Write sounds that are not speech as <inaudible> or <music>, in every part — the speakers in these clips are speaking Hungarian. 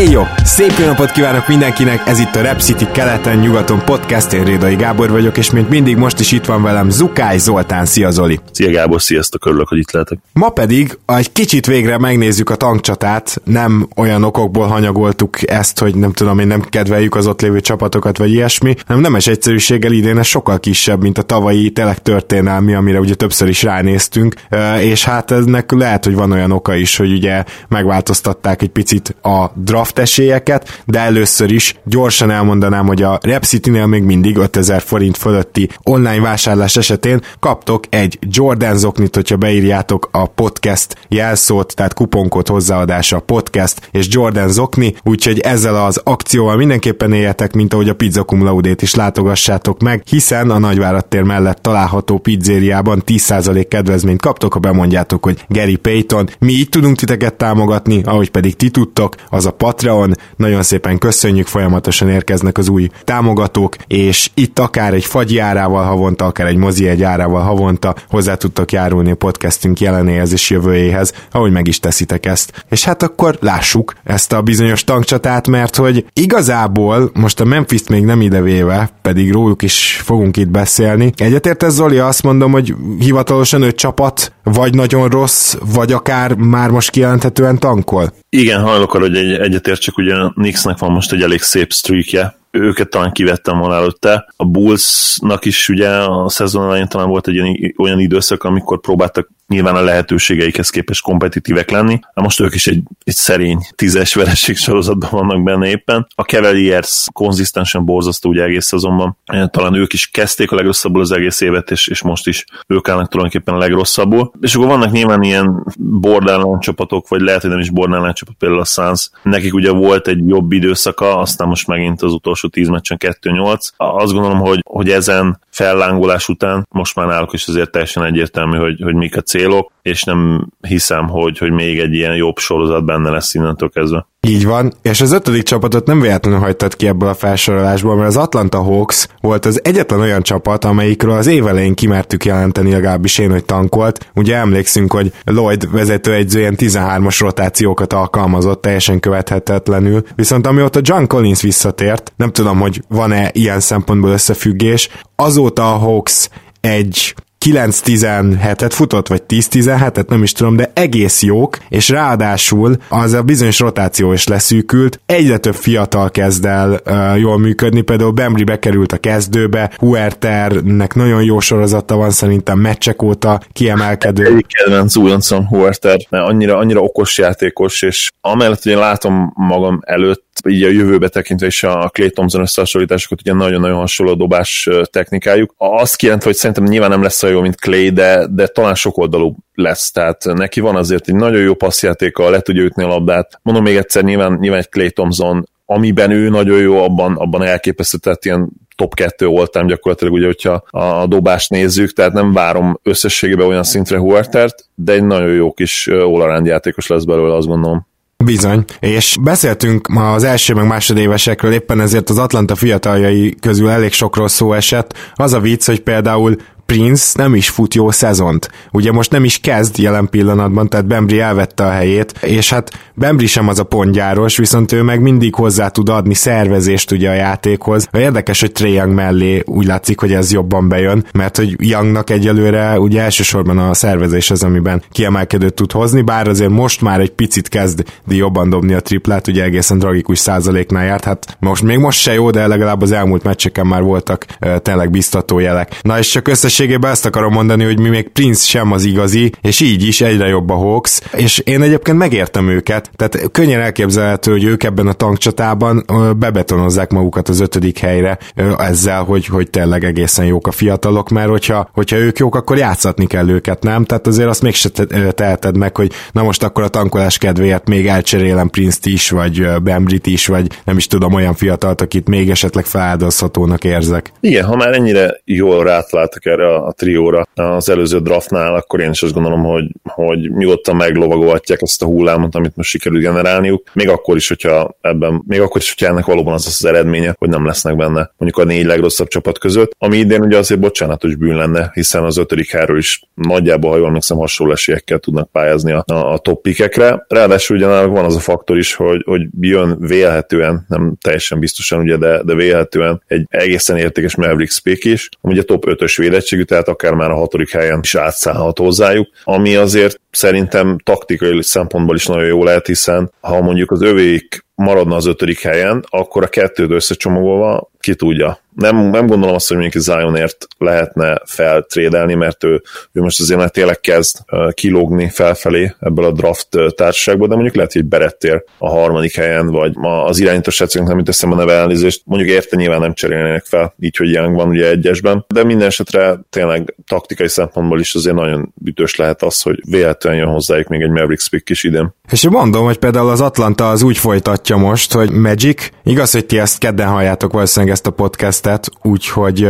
Éjjó! Szép jó napot kívánok mindenkinek, ez itt a Rep City keleten-nyugaton podcast, én Rédai Gábor vagyok, és mint mindig most is itt van velem Zukály Zoltán. Szia Zoli! Szia Gábor, sziasztok, örülök, hogy itt lehetek. Ma pedig egy kicsit végre megnézzük a tankcsatát, nem olyan okokból hanyagoltuk ezt, hogy nem tudom én nem kedveljük az ott lévő csapatokat, vagy ilyesmi, hanem nemes egyszerűséggel idén ez sokkal kisebb, mint a tavalyi tényleg történelmi, amire ugye többször is ránéztünk, és hát ennek lehet, hogy van olyan oka is, hogy ugye megváltoztatták egy picit a draft draft esélyeket, de először is gyorsan elmondanám, hogy a Rep City-nél még mindig 5000 forint fölötti online vásárlás esetén kaptok egy Jordan zoknit, hogyha beírjátok a podcast jelszót, tehát kuponkot hozzáadása a podcast és Jordan zokni, úgyhogy ezzel az akcióval mindenképpen éljetek, mint ahogy a Pizza Cum Laudét is látogassátok meg, hiszen a Nagyvárat tér mellett található pizzériában 10% kedvezményt kaptok, ha bemondjátok, hogy Gary Payton. Mi így tudunk titeket támogatni, ahogy pedig ti tudtok, az a Patreon. Nagyon szépen köszönjük, folyamatosan érkeznek az új támogatók, és itt akár egy fagy árával havonta, akár egy mozi egy árával havonta hozzá tudtok járulni a podcastünk jelenéhez és jövőjéhez, ahogy meg is teszitek ezt. És hát akkor lássuk ezt a bizonyos tankcsatát, mert hogy igazából most a Memphis-t még nem idevéve, pedig róluk is fogunk itt beszélni. Egyetért ez Zoli, azt mondom, hogy hivatalosan öt csapat vagy nagyon rossz, vagy akár már most kijelenthetően tankol? Igen, hajlok arra, hogy egy, egyetértsek, ugye a Knicksnek van most egy elég szép streakje, őket talán kivettem volna előtte. A Bullsnak is ugye a szezon elején talán volt egy olyan, olyan időszak, amikor próbáltak nyilván a lehetőségeikhez képest kompetitívek lenni. Na most ők is egy, egy szerény tízes vereség sorozatban vannak benne éppen. A Cavaliers konzisztensen borzasztó ugye egész szezonban. Talán ők is kezdték a legrosszabbul az egész évet, és, és most is ők állnak tulajdonképpen a legrosszabbul. És akkor vannak nyilván ilyen borderline csapatok, vagy lehet, hogy nem is borderline csapat, például a Suns. Nekik ugye volt egy jobb időszaka, aztán most megint az utolsó tíz meccsen 2-8. Azt gondolom, hogy, hogy ezen fellángolás után most már náluk is azért teljesen egyértelmű, hogy, hogy mik a célok, és nem hiszem, hogy, hogy még egy ilyen jobb sorozat benne lesz innentől kezdve. Így van, és az ötödik csapatot nem véletlenül hagytad ki ebből a felsorolásból, mert az Atlanta Hawks volt az egyetlen olyan csapat, amelyikről az év elején kimertük jelenteni, legalábbis én, hogy tankolt. Ugye emlékszünk, hogy Lloyd vezetőegyző ilyen 13-as rotációkat alkalmazott, teljesen követhetetlenül. Viszont amióta John Collins visszatért, nem tudom, hogy van-e ilyen szempontból összefüggés, azóta a Hawks egy 9-17-et futott, vagy 10-17-et, nem is tudom, de egész jók, és ráadásul az a bizonyos rotáció is leszűkült, egyre több fiatal kezd el uh, jól működni, például Bembry bekerült a kezdőbe, Huerternek nagyon jó sorozata van szerintem meccsek óta kiemelkedő. Egyik kedvenc újoncom Huerter, mert annyira, annyira okos játékos, és amellett, hogy én látom magam előtt, így a jövőbe tekintve is a Clay Thompson összehasonlításokat, ugye nagyon-nagyon hasonló dobás technikájuk. Azt kijelent, hogy szerintem nyilván nem lesz olyan jó, mint Clay, de, de talán sok oldalú lesz, tehát neki van azért egy nagyon jó passzjátéka, le tudja ütni a labdát. Mondom még egyszer, nyilván, nyilván egy Clay Thompson, amiben ő nagyon jó, abban, abban elképesztő, tehát ilyen top 2 voltam gyakorlatilag, ugye, hogyha a dobást nézzük, tehát nem várom összességében olyan szintre Huertert, de egy nagyon jó kis all játékos lesz belőle, azt gondolom. Bizony, és beszéltünk ma az első meg másodévesekről, éppen ezért az Atlanta fiataljai közül elég sokról szó esett. Az a vicc, hogy például Prince nem is fut jó szezont. Ugye most nem is kezd jelen pillanatban, tehát Bembry elvette a helyét, és hát Bembry sem az a pontgyáros, viszont ő meg mindig hozzá tud adni szervezést ugye a játékhoz. Érdekes, hogy Trey Young mellé úgy látszik, hogy ez jobban bejön, mert hogy Youngnak egyelőre ugye elsősorban a szervezés az, amiben kiemelkedőt tud hozni, bár azért most már egy picit kezd jobban dobni a triplát, ugye egészen tragikus százaléknál járt, hát most még most se jó, de legalább az elmúlt meccseken már voltak uh, tényleg biztató jelek. Na és csak összes összességében ezt akarom mondani, hogy mi még Prince sem az igazi, és így is egyre jobb a Hawks, és én egyébként megértem őket, tehát könnyen elképzelhető, hogy ők ebben a tankcsatában bebetonozzák magukat az ötödik helyre ezzel, hogy, hogy tényleg egészen jók a fiatalok, mert hogyha, hogyha ők jók, akkor játszatni kell őket, nem? Tehát azért azt mégse teheted meg, hogy na most akkor a tankolás kedvéért még elcserélem Prince-t is, vagy Bembrit is, vagy nem is tudom, olyan fiatalt, akit még esetleg feláldozhatónak érzek. Igen, ha már ennyire jól rátláltak erre erre a trióra az előző draftnál, akkor én is azt gondolom, hogy, hogy nyugodtan meglovagolhatják ezt a hullámot, amit most sikerült generálniuk, még akkor is, hogyha ebben, még akkor is, hogyha ennek valóban az az eredménye, hogy nem lesznek benne mondjuk a négy legrosszabb csapat között, ami idén ugye azért bocsánatos bűn lenne, hiszen az ötödik helyről is nagyjából, ha jól emlékszem, hasonló esélyekkel tudnak pályázni a, a top pikekre. Ráadásul ugyanállók van az a faktor is, hogy, hogy jön vélhetően, nem teljesen biztosan ugye, de, de vélhetően egy egészen értékes Mavericks pick is, ami ugye top 5-ös védettségű, tehát akár már a hatodik helyen is átszállhat hozzájuk, ami azért szerintem taktikai szempontból is nagyon jó lehet, hiszen ha mondjuk az övék maradna az ötödik helyen, akkor a kettőt összecsomagolva ki tudja. Nem, nem gondolom azt, hogy mondjuk Zionért lehetne feltrédelni, mert ő, ő most azért már tényleg kezd kilógni felfelé ebből a draft társaságból, de mondjuk lehet, hogy berettél a harmadik helyen, vagy az irányító srácoknak nem jut eszembe neve elnézést, mondjuk érte nyilván nem cserélnének fel, így, hogy ilyen van ugye egyesben, de minden esetre tényleg taktikai szempontból is azért nagyon ütős lehet az, hogy véletlenül jön hozzájuk még egy Mavericks pick is idén. És mondom, hogy például az Atlanta az úgy folytatja most, hogy Magic, igaz, hogy ti ezt kedden halljátok valószínűleg ezt a podcastet, úgyhogy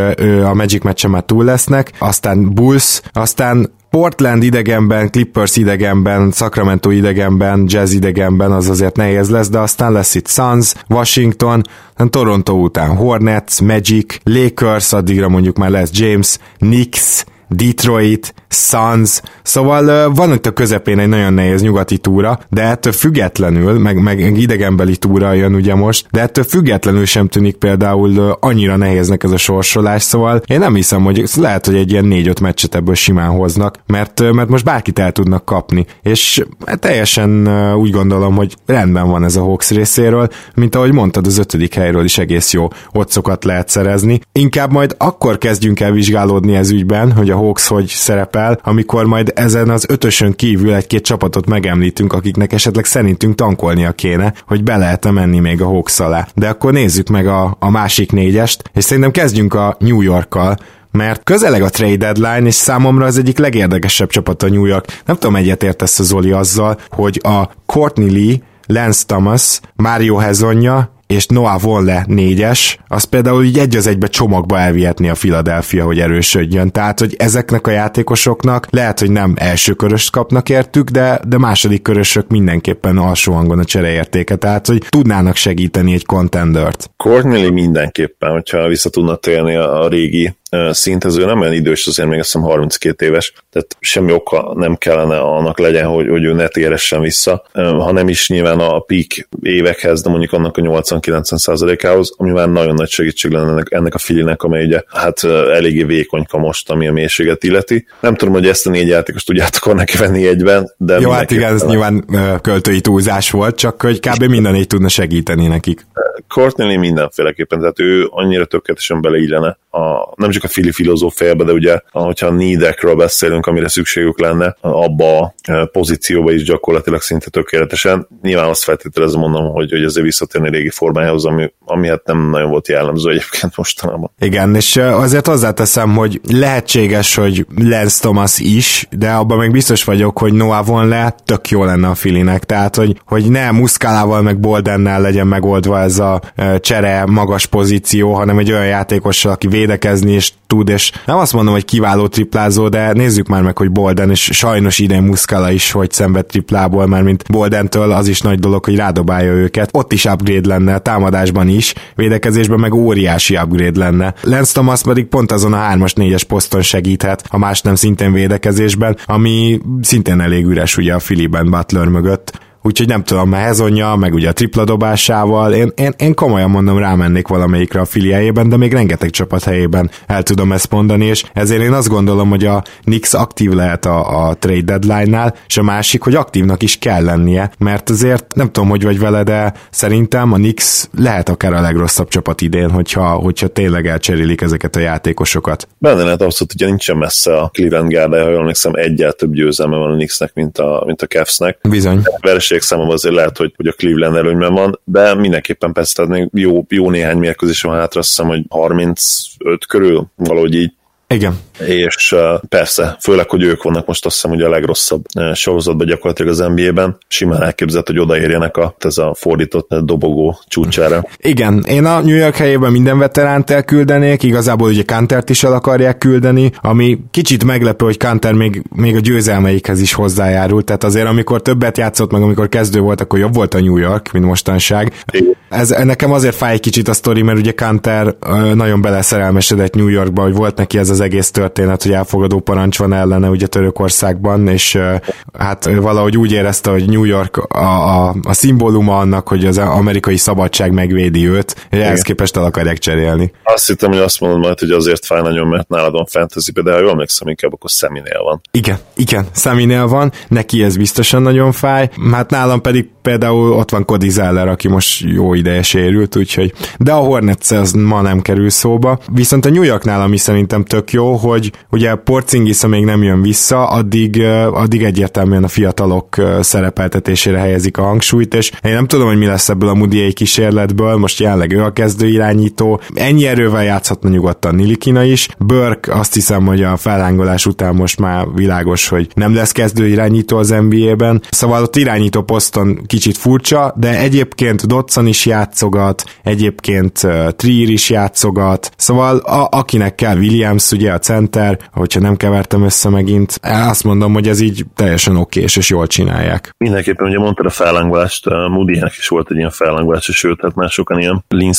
a Magic meccsen már túl lesznek, aztán Bulls, aztán Portland idegenben, Clippers idegenben, Sacramento idegenben, Jazz idegenben az azért nehéz lesz, de aztán lesz itt Suns, Washington, Toronto után Hornets, Magic, Lakers, addigra mondjuk már lesz James, Knicks, Detroit, Suns, szóval van itt a közepén egy nagyon nehéz nyugati túra, de ettől függetlenül, meg, meg idegenbeli túra jön ugye most, de ettől függetlenül sem tűnik például annyira nehéznek ez a sorsolás, szóval én nem hiszem, hogy lehet, hogy egy ilyen négy-öt meccset ebből simán hoznak, mert, mert most bárkit el tudnak kapni, és teljesen úgy gondolom, hogy rendben van ez a Hawks részéről, mint ahogy mondtad, az ötödik helyről is egész jó otcokat lehet szerezni. Inkább majd akkor kezdjünk el vizsgálódni ez ügyben, hogy a Hawks hogy szerepel, amikor majd ezen az ötösön kívül egy-két csapatot megemlítünk, akiknek esetleg szerintünk tankolnia kéne, hogy be lehet menni még a Hawks alá. De akkor nézzük meg a, a másik négyest, és szerintem kezdjünk a New Yorkkal, mert közeleg a trade deadline, és számomra az egyik legérdekesebb csapat a New York. Nem tudom, egyetértesz a Zoli azzal, hogy a Courtney Lee, Lance Thomas, Mario Hezonja és Noah Vonle négyes, az például így egy az egybe csomagba elvihetni a Philadelphia, hogy erősödjön. Tehát, hogy ezeknek a játékosoknak lehet, hogy nem első köröst kapnak értük, de, de második körösök mindenképpen alsó hangon a csereértéke. Tehát, hogy tudnának segíteni egy contendert. Courtney mindenképpen, hogyha vissza tudna térni a régi szinthez, ő nem olyan idős, azért még azt hiszem 32 éves, tehát semmi oka nem kellene annak legyen, hogy, hogy ő ne téressen vissza, ha nem is nyilván a peak évekhez, de mondjuk annak a 80-90%-ához, ami már nagyon nagy segítség lenne ennek, ennek a filinek, amely ugye hát eléggé vékonyka most, ami a mélységet illeti. Nem tudom, hogy ezt a négy játékost tudjátok neki venni egyben, de... Jó, hát igen, ez nyilván költői túlzás volt, csak hogy kb. minden így tudna segíteni nekik. Courtney mindenféleképpen, tehát ő annyira tökéletesen beleillene a, nem csak a fili filozófiába, de ugye, hogyha a needekről beszélünk, amire szükségük lenne, abba a e, pozícióba is gyakorlatilag szinte tökéletesen. Nyilván azt feltételezem mondom, hogy, hogy azért visszatérni régi formájához, ami, ami hát nem nagyon volt jellemző egyébként mostanában. Igen, és e, azért hozzáteszem, hogy lehetséges, hogy Lance Thomas is, de abban még biztos vagyok, hogy Noah von le tök jó lenne a filinek, tehát hogy, hogy ne Muszkálával meg Boldennel legyen megoldva ez a e, csere magas pozíció, hanem egy olyan játékossal, aki védekezni tud, és nem azt mondom, hogy kiváló triplázó, de nézzük már meg, hogy Bolden, és sajnos idén Muskala is, hogy szenved triplából, mert mint Boldentől az is nagy dolog, hogy rádobálja őket. Ott is upgrade lenne, támadásban is, védekezésben meg óriási upgrade lenne. Lance Thomas pedig pont azon a 3-as, 4-es poszton segíthet, ha más nem szintén védekezésben, ami szintén elég üres ugye a Filiben Butler mögött úgyhogy nem tudom, Hezonja, meg ugye a tripla dobásával, én, én, én komolyan mondom, rámennék valamelyikre a filiájében, de még rengeteg csapat helyében el tudom ezt mondani, és ezért én azt gondolom, hogy a Nix aktív lehet a, a trade deadline-nál, és a másik, hogy aktívnak is kell lennie, mert azért nem tudom, hogy vagy vele, de szerintem a Nix lehet akár a legrosszabb csapat idén, hogyha, hogyha tényleg elcserélik ezeket a játékosokat. Benne lehet abszolút, ugye nincsen messze a Cleveland Gárda, ha jól emlékszem, egyel több győzelme van a Nixnek, mint a, mint a Cavsnek. Bizony számom azért lehet, hogy, hogy a Cleveland előnyben van, de mindenképpen persze, tehát még jó, jó néhány mérkőzés van hátra, azt hiszem, hogy 35 körül, valahogy így. Igen. És persze, főleg, hogy ők vannak most azt hiszem ugye a legrosszabb sorozatban gyakorlatilag az NBA-ben, simán elképzelhet, hogy odaérjenek a, ez a fordított dobogó csúcsára. Igen, én a New York helyében minden veteránt elküldenék, igazából ugye Kantert is el akarják küldeni, ami kicsit meglepő, hogy Kanter még, még a győzelmeikhez is hozzájárult, tehát azért amikor többet játszott, meg amikor kezdő volt, akkor jobb volt a New York, mint mostanság. Ez, nekem azért fáj egy kicsit a sztori, mert ugye Kanter nagyon beleszerelmesedett New Yorkba, hogy volt neki ez az egész történet, hogy elfogadó parancs van ellene ugye Törökországban, és hát valahogy úgy érezte, hogy New York a, a, a szimbóluma annak, hogy az amerikai szabadság megvédi őt, és ehhez képest el akarják cserélni. Azt hittem, hogy azt mondod majd, hogy azért fáj nagyon, mert nálad van fantasy de ha jól emlékszem, inkább akkor Szeminél van. Igen, igen, Szeminél van, neki ez biztosan nagyon fáj, hát nálam pedig például ott van Cody Zeller, aki most jó ideje sérült, úgyhogy, de a Hornets az ma nem kerül szóba. Viszont a New Yorknál, ami szerintem tök jó, hogy ugye Porzingis, még nem jön vissza, addig, addig egyértelműen a fiatalok szerepeltetésére helyezik a hangsúlyt, és én nem tudom, hogy mi lesz ebből a Mudiai kísérletből, most jelenleg ő a kezdő irányító, ennyi erővel játszhatna nyugodtan Nilikina is, Burke azt hiszem, hogy a felhángolás után most már világos, hogy nem lesz kezdő irányító az NBA-ben, szóval ott irányító poszton kicsit furcsa, de egyébként Dotson is játszogat, egyébként Trier is játszogat, szóval a, akinek kell Williams, ugye a center, hogyha nem kevertem össze megint, azt mondom, hogy ez így teljesen oké, és jól csinálják. Mindenképpen ugye mondtad a fellángolást, moody is volt egy ilyen fellangolás, sőt, hát már sokan ilyen Lean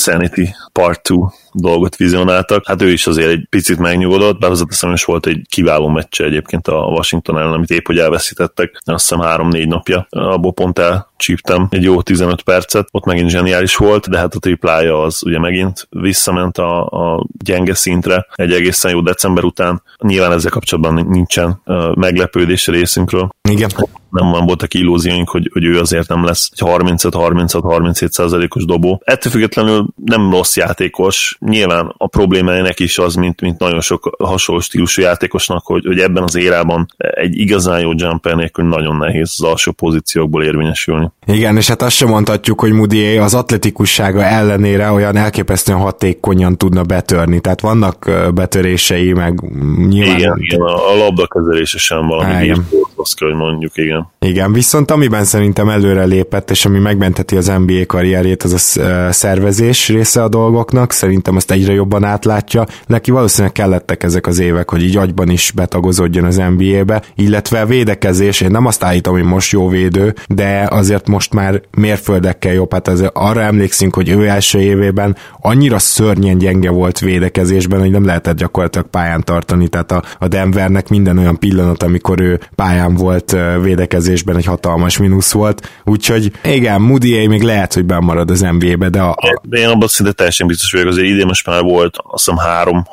Part 2 dolgot vizionáltak. Hát ő is azért egy picit megnyugodott, bár hozzáteszem is volt egy kiváló meccse egyébként a Washington ellen, amit épp hogy elveszítettek, azt hiszem három-négy napja, abból pont elcsíptem egy jó 15 percet, ott megint zseniális volt, de hát a triplája az ugye megint visszament a, a gyenge szintre egy egészen jó december után. Nyilván ezzel kapcsolatban nincsen meglepődés részünkről. Igen nem voltak illúzióink, hogy, hogy ő azért nem lesz egy 35-36-37 százalékos dobó. Ettől függetlenül nem rossz játékos. Nyilván a problémája neki is az, mint, mint nagyon sok hasonló stílusú játékosnak, hogy, hogy ebben az érában egy igazán jó jumper nélkül nagyon nehéz az alsó pozíciókból érvényesülni. Igen, és hát azt sem mondhatjuk, hogy Moody az atletikussága ellenére olyan elképesztően hatékonyan tudna betörni. Tehát vannak betörései, meg nyilván... Igen, igen a, labdakezelése sem valami azt kell, hogy mondjuk, igen. Igen, viszont amiben szerintem előre lépett, és ami megmenteti az NBA karrierjét, az a szervezés része a dolgoknak, szerintem azt egyre jobban átlátja. Neki valószínűleg kellettek ezek az évek, hogy így agyban is betagozódjon az NBA-be, illetve a védekezés, én nem azt állítom, hogy most jó védő, de azért most már mérföldekkel jobb. Hát azért arra emlékszünk, hogy ő első évében annyira szörnyen gyenge volt védekezésben, hogy nem lehetett gyakorlatilag pályán tartani, tehát a, a Denvernek minden olyan pillanat, amikor ő pályán nem volt védekezésben egy hatalmas mínusz volt, úgyhogy igen, Moody még lehet, hogy bemarad az NBA-be, de a... De én abban szinte teljesen biztos vagyok, azért idén most már volt azt hiszem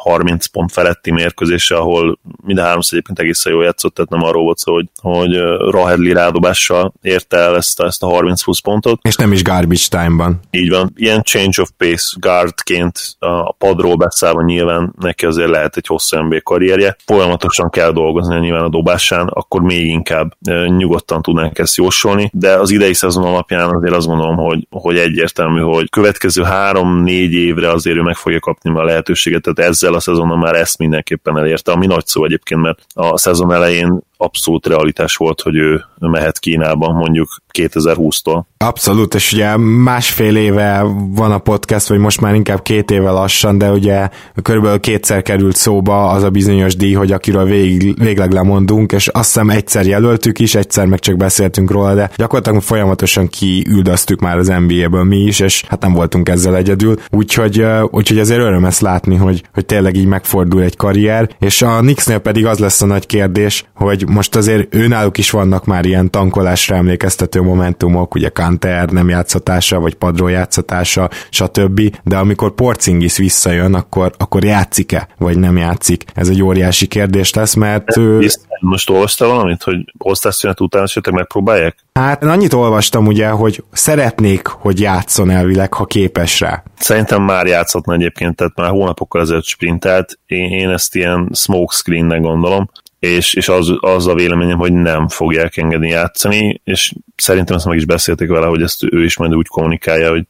3-30 pont feletti mérkőzése, ahol mind a háromszor egyébként egészen jól játszott, tehát nem arról volt szó, hogy, hogy Rahedli rádobással érte el ezt a, ezt a 30 plusz pontot. És nem is garbage time-ban. Így van. Ilyen change of pace guardként a padról beszállva nyilván neki azért lehet egy hosszú NBA karrierje. Folyamatosan kell dolgozni nyilván a dobásán, akkor még inkább nyugodtan tudnánk ezt jósolni, de az idei szezon alapján azért azt gondolom, hogy, hogy egyértelmű, hogy következő három-négy évre azért ő meg fogja kapni a lehetőséget, tehát ezzel a szezonon már ezt mindenképpen elérte, ami nagy szó egyébként, mert a szezon elején abszolút realitás volt, hogy ő mehet Kínában mondjuk 2020-tól. Abszolút, és ugye másfél éve van a podcast, vagy most már inkább két éve lassan, de ugye körülbelül kétszer került szóba az a bizonyos díj, hogy akiről végig, végleg lemondunk, és azt hiszem egyszer jelöltük is, egyszer meg csak beszéltünk róla, de gyakorlatilag folyamatosan kiüldöztük már az NBA-ből mi is, és hát nem voltunk ezzel egyedül, úgyhogy, úgyhogy azért öröm ezt látni, hogy, hogy tényleg így megfordul egy karrier, és a Knicksnél pedig az lesz a nagy kérdés, hogy most azért őnáluk is vannak már ilyen tankolásra emlékeztető momentumok, ugye Kanter nem játszatása, vagy padról játszatása, stb. De amikor Porcingis visszajön, akkor, akkor játszik-e, vagy nem játszik? Ez egy óriási kérdés lesz, mert ő... Most olvasta valamit, hogy osztásszünet után esetleg megpróbálják? Hát annyit olvastam ugye, hogy szeretnék, hogy játszon elvileg, ha képes rá. Szerintem már játszhatna egyébként, tehát már hónapokkal ezelőtt sprintelt. Én, én ezt ilyen smoke screennek gondolom és, és az, az a véleményem, hogy nem fogják engedni játszani, és szerintem ezt meg is beszélték vele, hogy ezt ő is majd úgy kommunikálja, hogy,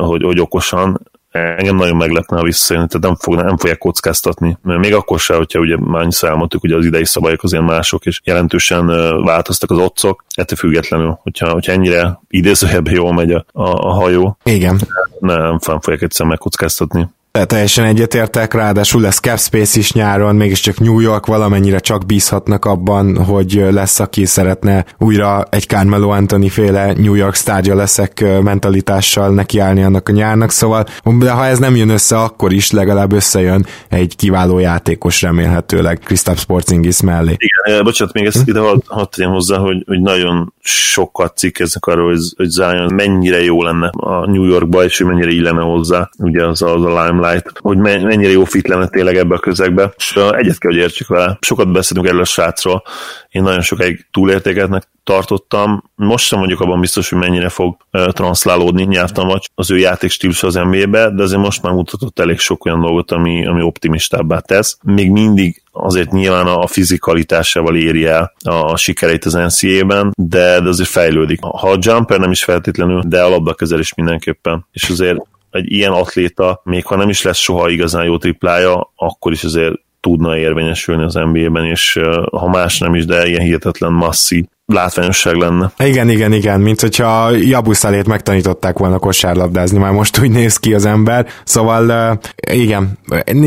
hogy, hogy okosan engem nagyon meglepne, ha visszajön, tehát nem, fog, nem fogják kockáztatni. Még akkor se, hogyha ugye már annyiszor elmondtuk, hogy az idei szabályok azért mások, és jelentősen változtak az otcok, ettől függetlenül, hogyha, hogyha ennyire idézőjebb jól megy a, a, a hajó. Igen. Nem, nem fogják egyszer megkockáztatni teljesen egyetértek, ráadásul lesz cap space is nyáron, mégiscsak New York valamennyire csak bízhatnak abban, hogy lesz, aki szeretne újra egy Carmelo Anthony féle New York sztárja leszek mentalitással nekiállni annak a nyárnak, szóval de ha ez nem jön össze, akkor is legalább összejön egy kiváló játékos remélhetőleg Kristaps Porzingis mellé. Igen, bocsánat, még ezt hm? ide hadd had hozzá, hogy, hogy nagyon sokat cikkeznek arról, hogy, hogy Zion mennyire jó lenne a New Yorkba, és hogy mennyire illene hozzá, ugye az, az a Limelight, hogy mennyire jó fit lenne tényleg ebbe a közegbe, és egyet kell, hogy értsük vele. Sokat beszélünk erről a srácról, én nagyon sokáig túlértékeltnek tartottam. Most sem mondjuk abban biztos, hogy mennyire fog transzlálódni nyelvtan az ő játékstílus az NBA-be, de azért most már mutatott elég sok olyan dolgot, ami, ami optimistábbá tesz. Még mindig azért nyilván a fizikalitásával éri el a sikereit az NCAA-ben, de, de azért fejlődik. Ha a jumper nem is feltétlenül, de a labdakezelés mindenképpen. És azért egy ilyen atléta, még ha nem is lesz soha igazán jó triplája, akkor is azért tudna érvényesülni az NBA-ben, és ha más nem is, de ilyen hihetetlen masszi látványosság lenne. Igen, igen, igen, mint hogyha Jabuszalét megtanították volna kosárlabdázni, már most úgy néz ki az ember, szóval igen,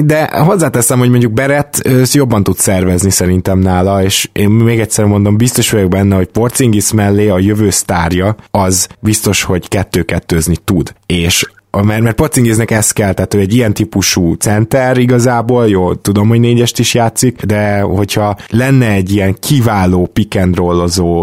de hozzáteszem, hogy mondjuk Beret jobban tud szervezni szerintem nála, és én még egyszer mondom, biztos vagyok benne, hogy Porcingis mellé a jövő sztárja, az biztos, hogy kettő-kettőzni tud, és mert, mert Pocingéznek ez kell, tehát ő egy ilyen típusú center igazából, jó, tudom, hogy négyest is játszik, de hogyha lenne egy ilyen kiváló pick and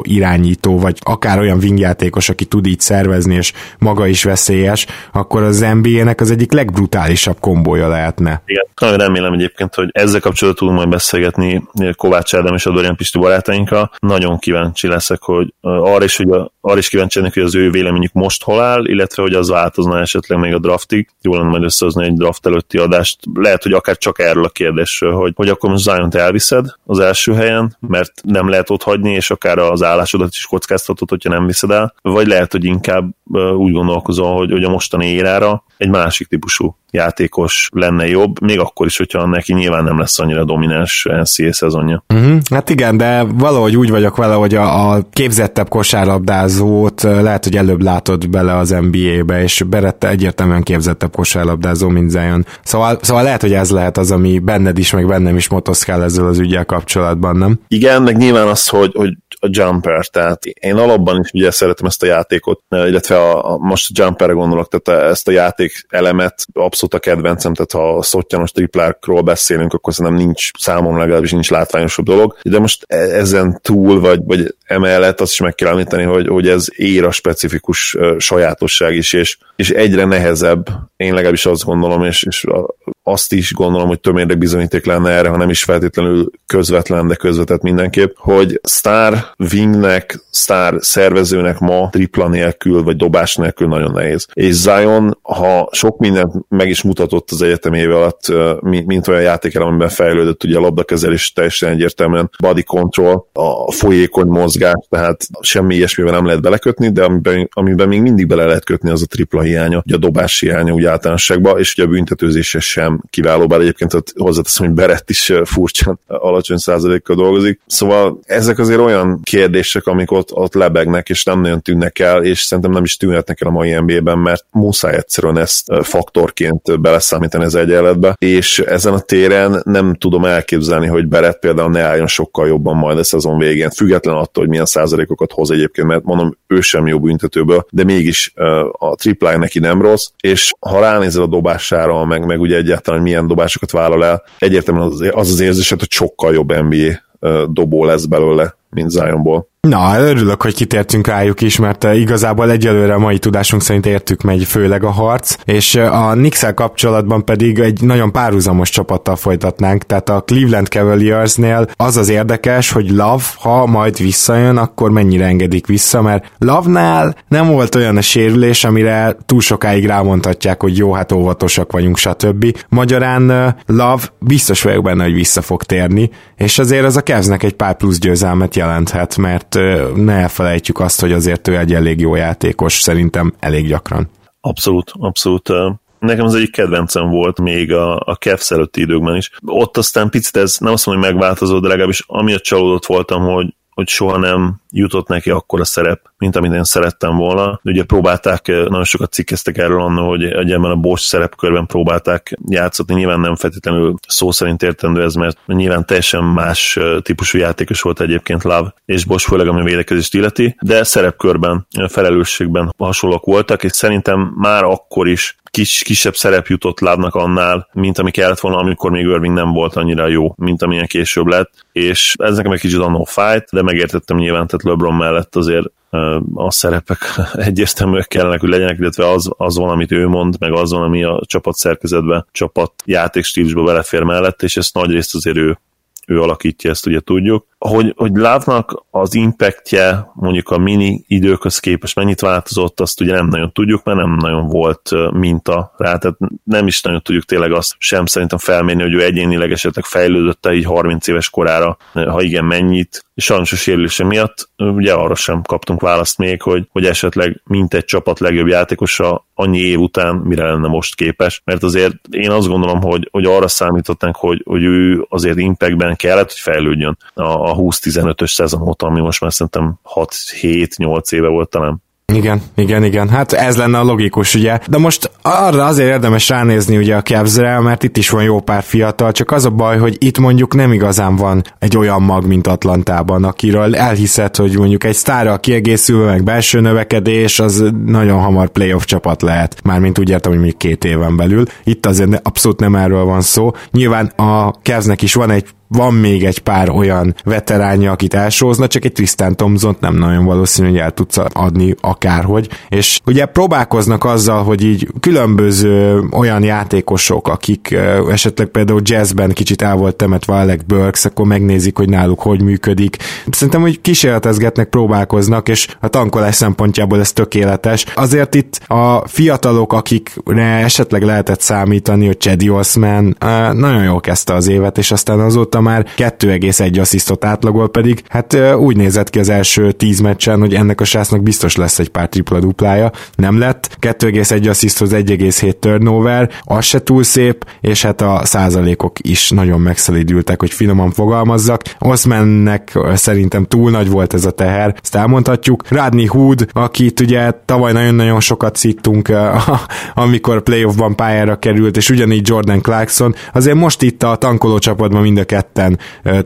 irányító, vagy akár olyan wingjátékos, aki tud így szervezni, és maga is veszélyes, akkor az NBA-nek az egyik legbrutálisabb kombója lehetne. Igen, nagyon remélem egyébként, hogy ezzel kapcsolatban tudunk majd beszélgetni Kovács Ádám és a Dorian Pisti barátainkkal. Nagyon kíváncsi leszek, hogy arra is, hogy a, arra is kíváncsi lennék, hogy az ő véleményük most hol áll, illetve hogy az változna esetleg még a draftig. Jó lenne majd összehozni egy draft előtti adást. Lehet, hogy akár csak erről a kérdésről, hogy, hogy akkor most zion elviszed az első helyen, mert nem lehet ott hagyni, és akár az állásodat is kockáztatod, hogyha nem viszed el, vagy lehet, hogy inkább úgy gondolkozol, hogy, hogy a mostani érára egy másik típusú játékos lenne jobb, még akkor is, hogyha neki nyilván nem lesz annyira domináns NCAA szezonja. Uh-huh. Hát igen, de valahogy úgy vagyok vele, hogy a, a képzettebb kosárlabdázót lehet, hogy előbb látod bele az NBA-be, és Berette egyértelműen képzettebb kosárlabdázó, mint Zion. Szóval, szóval lehet, hogy ez lehet az, ami benned is, meg bennem is motoszkál ezzel az ügyel kapcsolatban, nem? Igen, meg nyilván az, hogy, hogy a jumper, tehát én alapban is ugye szeretem ezt a játékot, illetve a, a most a jumperre gondolok, tehát ezt a játék elemet abszolút a kedvencem, tehát ha a szottyanos triplákról beszélünk, akkor szerintem nincs számomra legalábbis nincs látványosabb dolog, de most e, ezen túl, vagy, vagy emellett azt is meg kell említeni, hogy, hogy ez ér a specifikus sajátosság is, és, és egyre nehezebb, én legalábbis azt gondolom, és, és azt is gondolom, hogy tömérleg bizonyíték lenne erre, ha nem is feltétlenül közvetlen, de közvetett mindenképp, hogy Star wingnek, Star szervezőnek ma tripla nélkül, vagy dobás nélkül nagyon nehéz. És Zion, ha sok mindent meg is mutatott az egyetem éve alatt, mint olyan játékelem, amiben fejlődött, ugye a labdakezelés teljesen egyértelműen, body control, a folyékony mozgás, tehát semmi ilyesmivel nem lehet belekötni, de amiben, amiben még mindig bele lehet kötni az a tripla hiánya, ugye a dobás hiánya úgy általánosságban, és ugye a büntetőzése sem kiváló, bár egyébként hozzáteszem, hogy Berett is furcsán alacsony százalékkal dolgozik. Szóval ezek azért olyan kérdések, amik ott, ott lebegnek, és nem nagyon tűnnek el, és szerintem nem is tűnhetnek el a mai NBA-ben, mert muszáj egyszerűen ezt faktorként beleszámítani az egyenletbe, és ezen a téren nem tudom elképzelni, hogy Berett például ne álljon sokkal jobban majd a szezon végén, független attól, hogy milyen százalékokat hoz egyébként, mert mondom, ő sem jó büntetőből, de mégis a tripláj neki nem rossz, és ha ránézel a dobására, meg, meg ugye egyáltalán, hogy milyen dobásokat vállal el, egyértelműen az az, az érzésed, hogy sokkal jobb NBA dobó lesz belőle, mint Zionból. Na, örülök, hogy kitértünk rájuk is, mert eh, igazából egyelőre a mai tudásunk szerint értük megy főleg a harc, és eh, a knicks kapcsolatban pedig egy nagyon párhuzamos csapattal folytatnánk, tehát a Cleveland Cavaliersnél az az érdekes, hogy Love, ha majd visszajön, akkor mennyire engedik vissza, mert Love-nál nem volt olyan a sérülés, amire túl sokáig rámondhatják, hogy jó, hát óvatosak vagyunk, stb. Magyarán eh, Love biztos vagyok benne, hogy vissza fog térni, és azért az a Cavsnek egy pár plusz győzelmet jelenthet, mert ne elfelejtjük azt, hogy azért ő egy elég jó játékos, szerintem elég gyakran. Abszolút, abszolút. nekem az egyik kedvencem volt még a, a Cavs előtti időkben is. Ott aztán picit ez nem azt mondom, hogy megváltozott, de legalábbis amiatt csalódott voltam, hogy hogy soha nem jutott neki akkor a szerep, mint amit én szerettem volna. Ugye próbálták, eh, nagyon sokat cikkeztek erről annak, hogy egyébként a Bosch szerepkörben próbálták játszatni, nyilván nem feltétlenül szó szerint értendő ez, mert nyilván teljesen más eh, típusú játékos volt egyébként Love és Bosch, főleg ami védekezést illeti, de szerepkörben, eh, felelősségben hasonlók voltak, és szerintem már akkor is kis, kisebb szerep jutott lábnak annál, mint ami kellett volna, amikor még Irving nem volt annyira jó, mint amilyen később lett, és ez nekem egy kicsit a no fight, de megértettem nyilván, tehát LeBron mellett azért a szerepek <laughs> egyértelműek kellene, hogy legyenek, illetve az, az van, amit ő mond, meg az van, ami a csapat szerkezetbe, csapat játékstílusba belefér mellett, és ezt nagy részt azért ő ő alakítja, ezt ugye tudjuk. Hogy, hogy Lávnak az impactje mondjuk a mini időköz képest mennyit változott, azt ugye nem nagyon tudjuk, mert nem nagyon volt minta rá, tehát nem is nagyon tudjuk tényleg azt sem szerintem felmérni, hogy ő egyénileg esetleg fejlődött így 30 éves korára, ha igen, mennyit, sajnos a sérülése miatt ugye arra sem kaptunk választ még, hogy, hogy esetleg mint egy csapat legjobb játékosa annyi év után mire lenne most képes, mert azért én azt gondolom, hogy, hogy arra számították, hogy, hogy ő azért impactben kellett, hogy fejlődjön a, a 20-15-ös szezon óta, ami most már szerintem 6-7-8 éve volt talán. Igen, igen, igen. Hát ez lenne a logikus, ugye. De most arra azért érdemes ránézni ugye a cavs mert itt is van jó pár fiatal, csak az a baj, hogy itt mondjuk nem igazán van egy olyan mag, mint Atlantában, akiről elhiszed, hogy mondjuk egy sztárral kiegészülve, meg belső növekedés, az nagyon hamar playoff csapat lehet. Mármint úgy értem, hogy még két éven belül. Itt azért abszolút nem erről van szó. Nyilván a Cavsnek is van egy van még egy pár olyan veteránja, akit elsózna, csak egy Tristan Thompson nem nagyon valószínű, hogy el tudsz adni akárhogy. És ugye próbálkoznak azzal, hogy így különböző olyan játékosok, akik esetleg például jazzben kicsit el volt temetve Alec Burks, akkor megnézik, hogy náluk hogy működik. Szerintem, hogy kísérletezgetnek, próbálkoznak, és a tankolás szempontjából ez tökéletes. Azért itt a fiatalok, akikre esetleg lehetett számítani, hogy Chedi Osman nagyon jól kezdte az évet, és aztán azóta már 2,1 asszisztot átlagol, pedig hát úgy nézett ki az első 10 meccsen, hogy ennek a sásznak biztos lesz egy pár tripla-duplája. Nem lett, 2,1 assziszthoz 1,7 turnover, az se túl szép, és hát a százalékok is nagyon megszelidültek, hogy finoman fogalmazzak. Osmannek szerintem túl nagy volt ez a teher, ezt elmondhatjuk. Radney Hood, akit ugye tavaly nagyon-nagyon sokat szittunk, <laughs> amikor playoffban pályára került, és ugyanígy Jordan Clarkson, azért most itt a tankoló csapatban mind a kettő ketten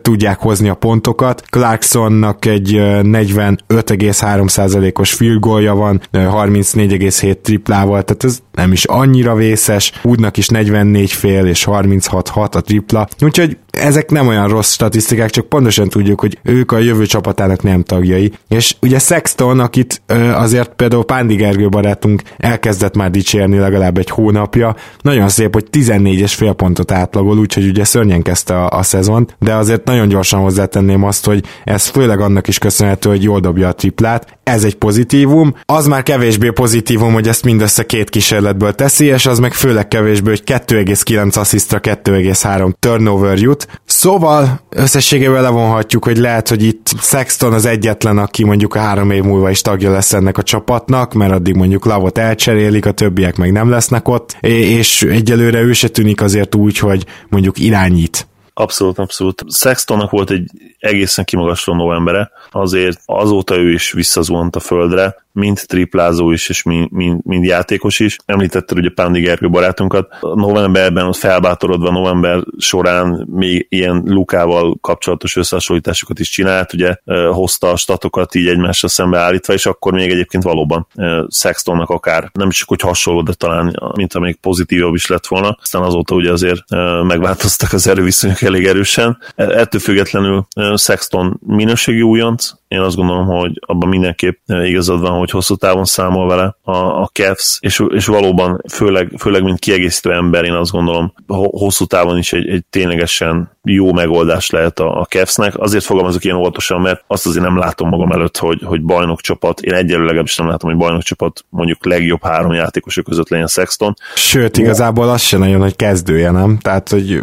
tudják hozni a pontokat. Clarksonnak egy 45,3%-os field goalja van, 34,7 triplával, tehát ez nem is annyira vészes. Woodnak is 44 fél és 36,6 a tripla. Úgyhogy ezek nem olyan rossz statisztikák, csak pontosan tudjuk, hogy ők a jövő csapatának nem tagjai. És ugye Sexton, akit azért például Pándi Gergő barátunk elkezdett már dicsérni legalább egy hónapja, nagyon szép, hogy 14 fél pontot átlagol, úgyhogy ugye szörnyen kezdte a, a szezon, de azért nagyon gyorsan hozzátenném azt, hogy ez főleg annak is köszönhető, hogy jól dobja a triplát. Ez egy pozitívum. Az már kevésbé pozitívum, hogy ezt mindössze két kísérletből teszi, és az meg főleg kevésbé, hogy 2,9 asszisztra 2,3 turnover jut, Szóval összességében levonhatjuk, hogy lehet, hogy itt Sexton az egyetlen, aki mondjuk a három év múlva is tagja lesz ennek a csapatnak, mert addig mondjuk Lavot elcserélik, a többiek meg nem lesznek ott, és egyelőre ő se tűnik azért úgy, hogy mondjuk irányít. Abszolút, abszolút. Sextonnak volt egy egészen kimagasló novembere, azért azóta ő is visszazuhant a földre, mind triplázó is, és mind, mind, mind játékos is. Említetted ugye Pándi Gergő barátunkat. Novemberben felbátorodva november során még ilyen Lukával kapcsolatos összehasonlításokat is csinált, ugye hozta a statokat így egymással szembe állítva, és akkor még egyébként valóban Sextonnak akár nem csak hogy hasonló, de talán mint amelyik pozitívabb is lett volna. Aztán azóta ugye azért megváltoztak az erőviszonyok elég erősen. E, ettől függetlenül Sexton minőségi újonc, én azt gondolom, hogy abban mindenképp igazad van, hogy hosszú távon számol vele a, a Cavs, és, és valóban főleg, főleg mint kiegészítő ember, én azt gondolom, hosszú távon is egy, egy ténylegesen jó megoldás lehet a, a Cavsnek. Azért fogalmazok ilyen óvatosan, mert azt azért nem látom magam előtt, hogy, hogy bajnok csapat, én egyelőre legalábbis nem látom, hogy bajnok csapat mondjuk legjobb három játékosok között legyen Sexton. Sőt, igazából az sem nagyon, hogy kezdője, nem? Tehát, hogy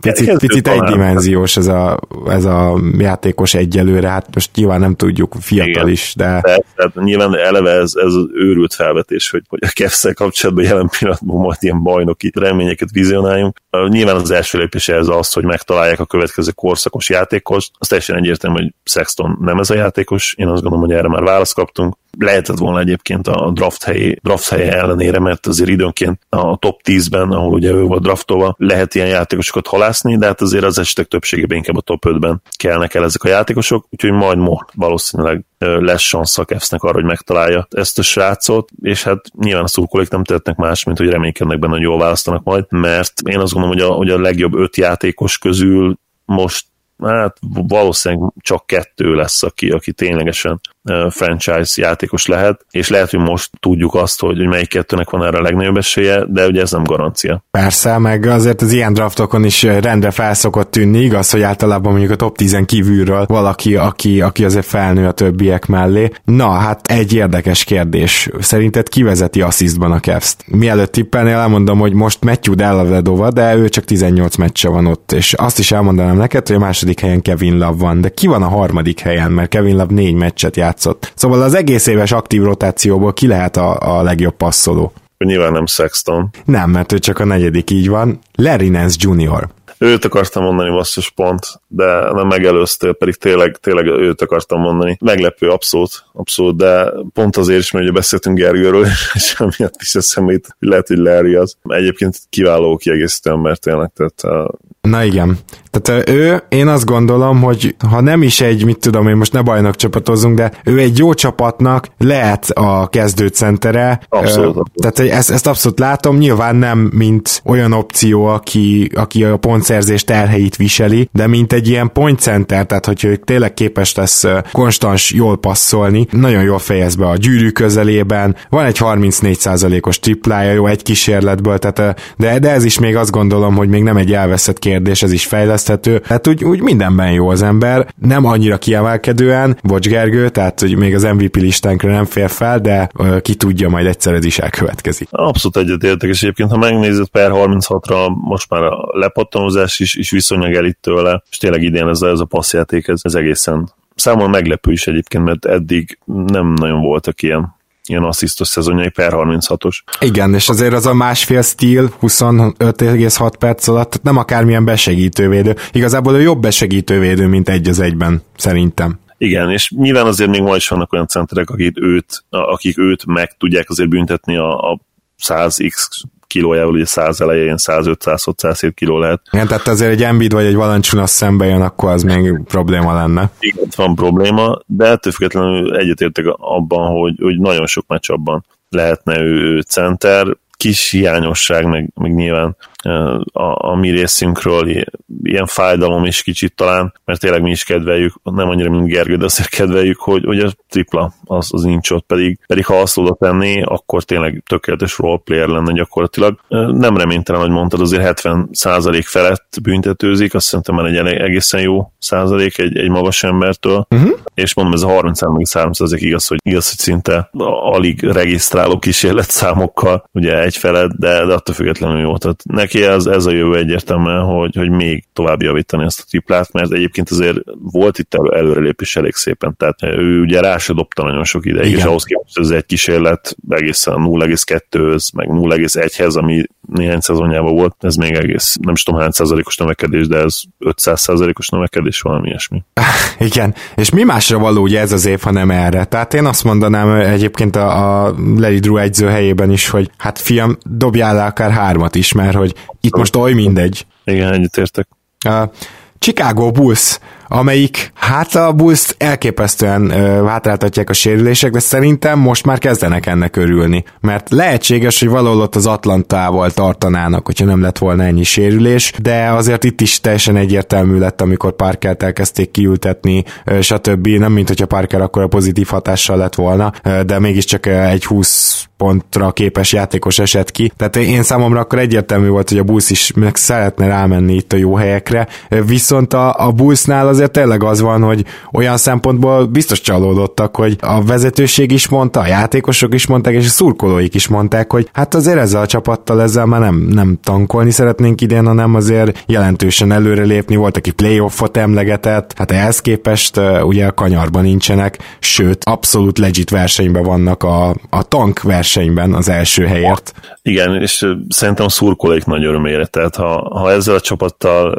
picit, picit egydimenziós ez a, ez a játékos egyelőre, hát most nyilván nem tudjuk, fiatal Igen. is, de... tehát nyilván eleve ez, ez az őrült felvetés, hogy, hogy a kevszer kapcsolatban jelen pillanatban majd ilyen bajnoki reményeket vizionáljunk. Nyilván az első lépés ez az, hogy megtalálják a következő korszakos játékos. Az teljesen egyértelmű, hogy Sexton nem ez a játékos, én azt gondolom, hogy erre már választ kaptunk lehetett volna egyébként a draft, helyi, draft helye ellenére, mert azért időnként a top 10-ben, ahol ugye ő volt draftolva, lehet ilyen játékosokat halászni, de hát azért az esetek többségében inkább a top 5-ben kellnek el ezek a játékosok, úgyhogy majd most valószínűleg lesz szansz a Kevsznek arra, hogy megtalálja ezt a srácot, és hát nyilván a szurkolék nem tehetnek más, mint hogy reménykednek benne, hogy jól választanak majd, mert én azt gondolom, hogy a, hogy a legjobb öt játékos közül most hát valószínűleg csak kettő lesz, aki, aki ténylegesen franchise játékos lehet, és lehet, hogy most tudjuk azt, hogy, hogy melyik kettőnek van erre a legnagyobb esélye, de ugye ez nem garancia. Persze, meg azért az ilyen draftokon is rendre felszokott tűnni, igaz, hogy általában mondjuk a top 10 kívülről valaki, aki, aki azért felnő a többiek mellé. Na, hát egy érdekes kérdés. Szerinted ki vezeti asszisztban a Cavs-t? Mielőtt tippelnél elmondom, hogy most Matthew Dellavedova, de ő csak 18 meccse van ott, és azt is elmondanám neked, hogy a második helyen Kevin Love van, de ki van a harmadik helyen, mert Kevin Love négy meccset játszott játszott. Szóval az egész éves aktív rotációból ki lehet a, a legjobb passzoló? Nyilván nem Sexton. Nem, mert ő csak a negyedik, így van. Larry Nance Jr. Őt akartam mondani basszus pont, de nem megelőztél, pedig tényleg, tényleg őt akartam mondani. Meglepő, abszolút, abszolút, de pont azért is, mert ugye beszéltünk Gergőről, <laughs> és emiatt is eszembe hogy lehet, hogy Larry az. Egyébként kiváló kiegészítő ember tényleg, tehát Na igen. Tehát ő, én azt gondolom, hogy ha nem is egy, mit tudom én, most ne bajnok csapatozunk, de ő egy jó csapatnak lehet a kezdőcentere. Abszolút. Tehát ezt, ezt abszolút látom, nyilván nem mint olyan opció, aki, aki a pontszerzés terheit viseli, de mint egy ilyen point center, tehát hogyha ő tényleg képes lesz konstans jól passzolni, nagyon jól fejez be a gyűrű közelében, van egy 34%-os triplája, jó, egy kísérletből, tehát, de, de ez is még azt gondolom, hogy még nem egy elveszett kérdés, ez is fejleszthető. Hát úgy, úgy mindenben jó az ember, nem annyira kiemelkedően, Bocs Gergő, tehát hogy még az MVP listánkra nem fér fel, de uh, ki tudja, majd egyszer ez is elkövetkezik. Abszolút egyetértek, és egyébként, ha megnézed per 36-ra, most már a lepattanózás is, is viszonylag elit tőle, és tényleg idén ez a, ez a passzjáték, ez, ez egészen számomra meglepő is egyébként, mert eddig nem nagyon voltak ilyen ilyen asszisztos szezonjai per 36-os. Igen, és azért az a másfél stíl 25,6 perc alatt nem akármilyen besegítővédő. Igazából a jobb besegítővédő, mint egy az egyben, szerintem. Igen, és nyilván azért még ma is vannak olyan centerek, akik őt, akik őt meg tudják azért büntetni a, a 100x kilójával, ugye 100 elején 105-106-107 kiló lehet. Igen, tehát azért egy Embiid vagy egy Valanciunas szembe jön, akkor az még probléma lenne. Igen, van probléma, de ettől függetlenül egyetértek abban, hogy, hogy nagyon sok meccs abban lehetne ő center, kis hiányosság, meg, meg nyilván a, a mi részünkről ilyen fájdalom is kicsit talán, mert tényleg mi is kedveljük, nem annyira, mint Gergő, de azért kedveljük, hogy, hogy a tripla az, az nincs ott, pedig, pedig ha azt oda tenni, akkor tényleg tökéletes roleplayer lenne gyakorlatilag. Nem reménytelen, hogy mondtad, azért 70% felett büntetőzik, azt szerintem már egy egészen jó százalék egy, egy magas embertől, uh-huh. és mondom, ez a 33 százalék igaz, hogy igaz, hogy szinte alig regisztráló kísérlet számokkal, ugye egy felett, de, de attól függetlenül jó. Tehát neki ez, ez a jövő egyértelműen, hogy, hogy még tovább javítani ezt a triplát, mert egyébként azért volt itt elő, előrelépés elég szépen, tehát ő ugye rá se dobta nagyon sok ideig, Igen. és ahhoz képest ez egy kísérlet egészen 0,2-höz, meg 0,1-hez, ami néhány szezonjában volt, ez még egész, nem is tudom hány százalékos növekedés, de ez 500 százalékos növekedés, valami ilyesmi. <laughs> Igen, és mi másra való ugye ez az év, ha nem erre? Tehát én azt mondanám egyébként a, a Larry Drew egyző helyében is, hogy hát fiam, dobjál le akár hármat is, mert hogy itt most oly mindegy. Igen, ennyit értek. A Chicago Bulls amelyik hát a bulls elképesztően ö, hátráltatják a sérülések, de szerintem most már kezdenek ennek örülni. Mert lehetséges, hogy valahol ott az Atlantával tartanának, hogyha nem lett volna ennyi sérülés, de azért itt is teljesen egyértelmű lett, amikor Parkert elkezdték kiültetni, ö, stb. Nem, mint hogyha Parker akkor a pozitív hatással lett volna, ö, de mégiscsak egy 20 pontra képes játékos esett ki. Tehát én számomra akkor egyértelmű volt, hogy a Bulls is meg szeretne rámenni itt a jó helyekre, viszont a, a Bullsnál az azért tényleg az van, hogy olyan szempontból biztos csalódottak, hogy a vezetőség is mondta, a játékosok is mondták, és a szurkolóik is mondták, hogy hát azért ezzel a csapattal ezzel már nem, nem tankolni szeretnénk idén, hanem azért jelentősen előrelépni. Volt, aki playoffot emlegetett, hát ehhez képest ugye a kanyarban nincsenek, sőt, abszolút legit versenyben vannak a, a tank versenyben az első helyért. Igen, és szerintem a szurkolóik nagy örömére, tehát ha, ha ezzel a csapattal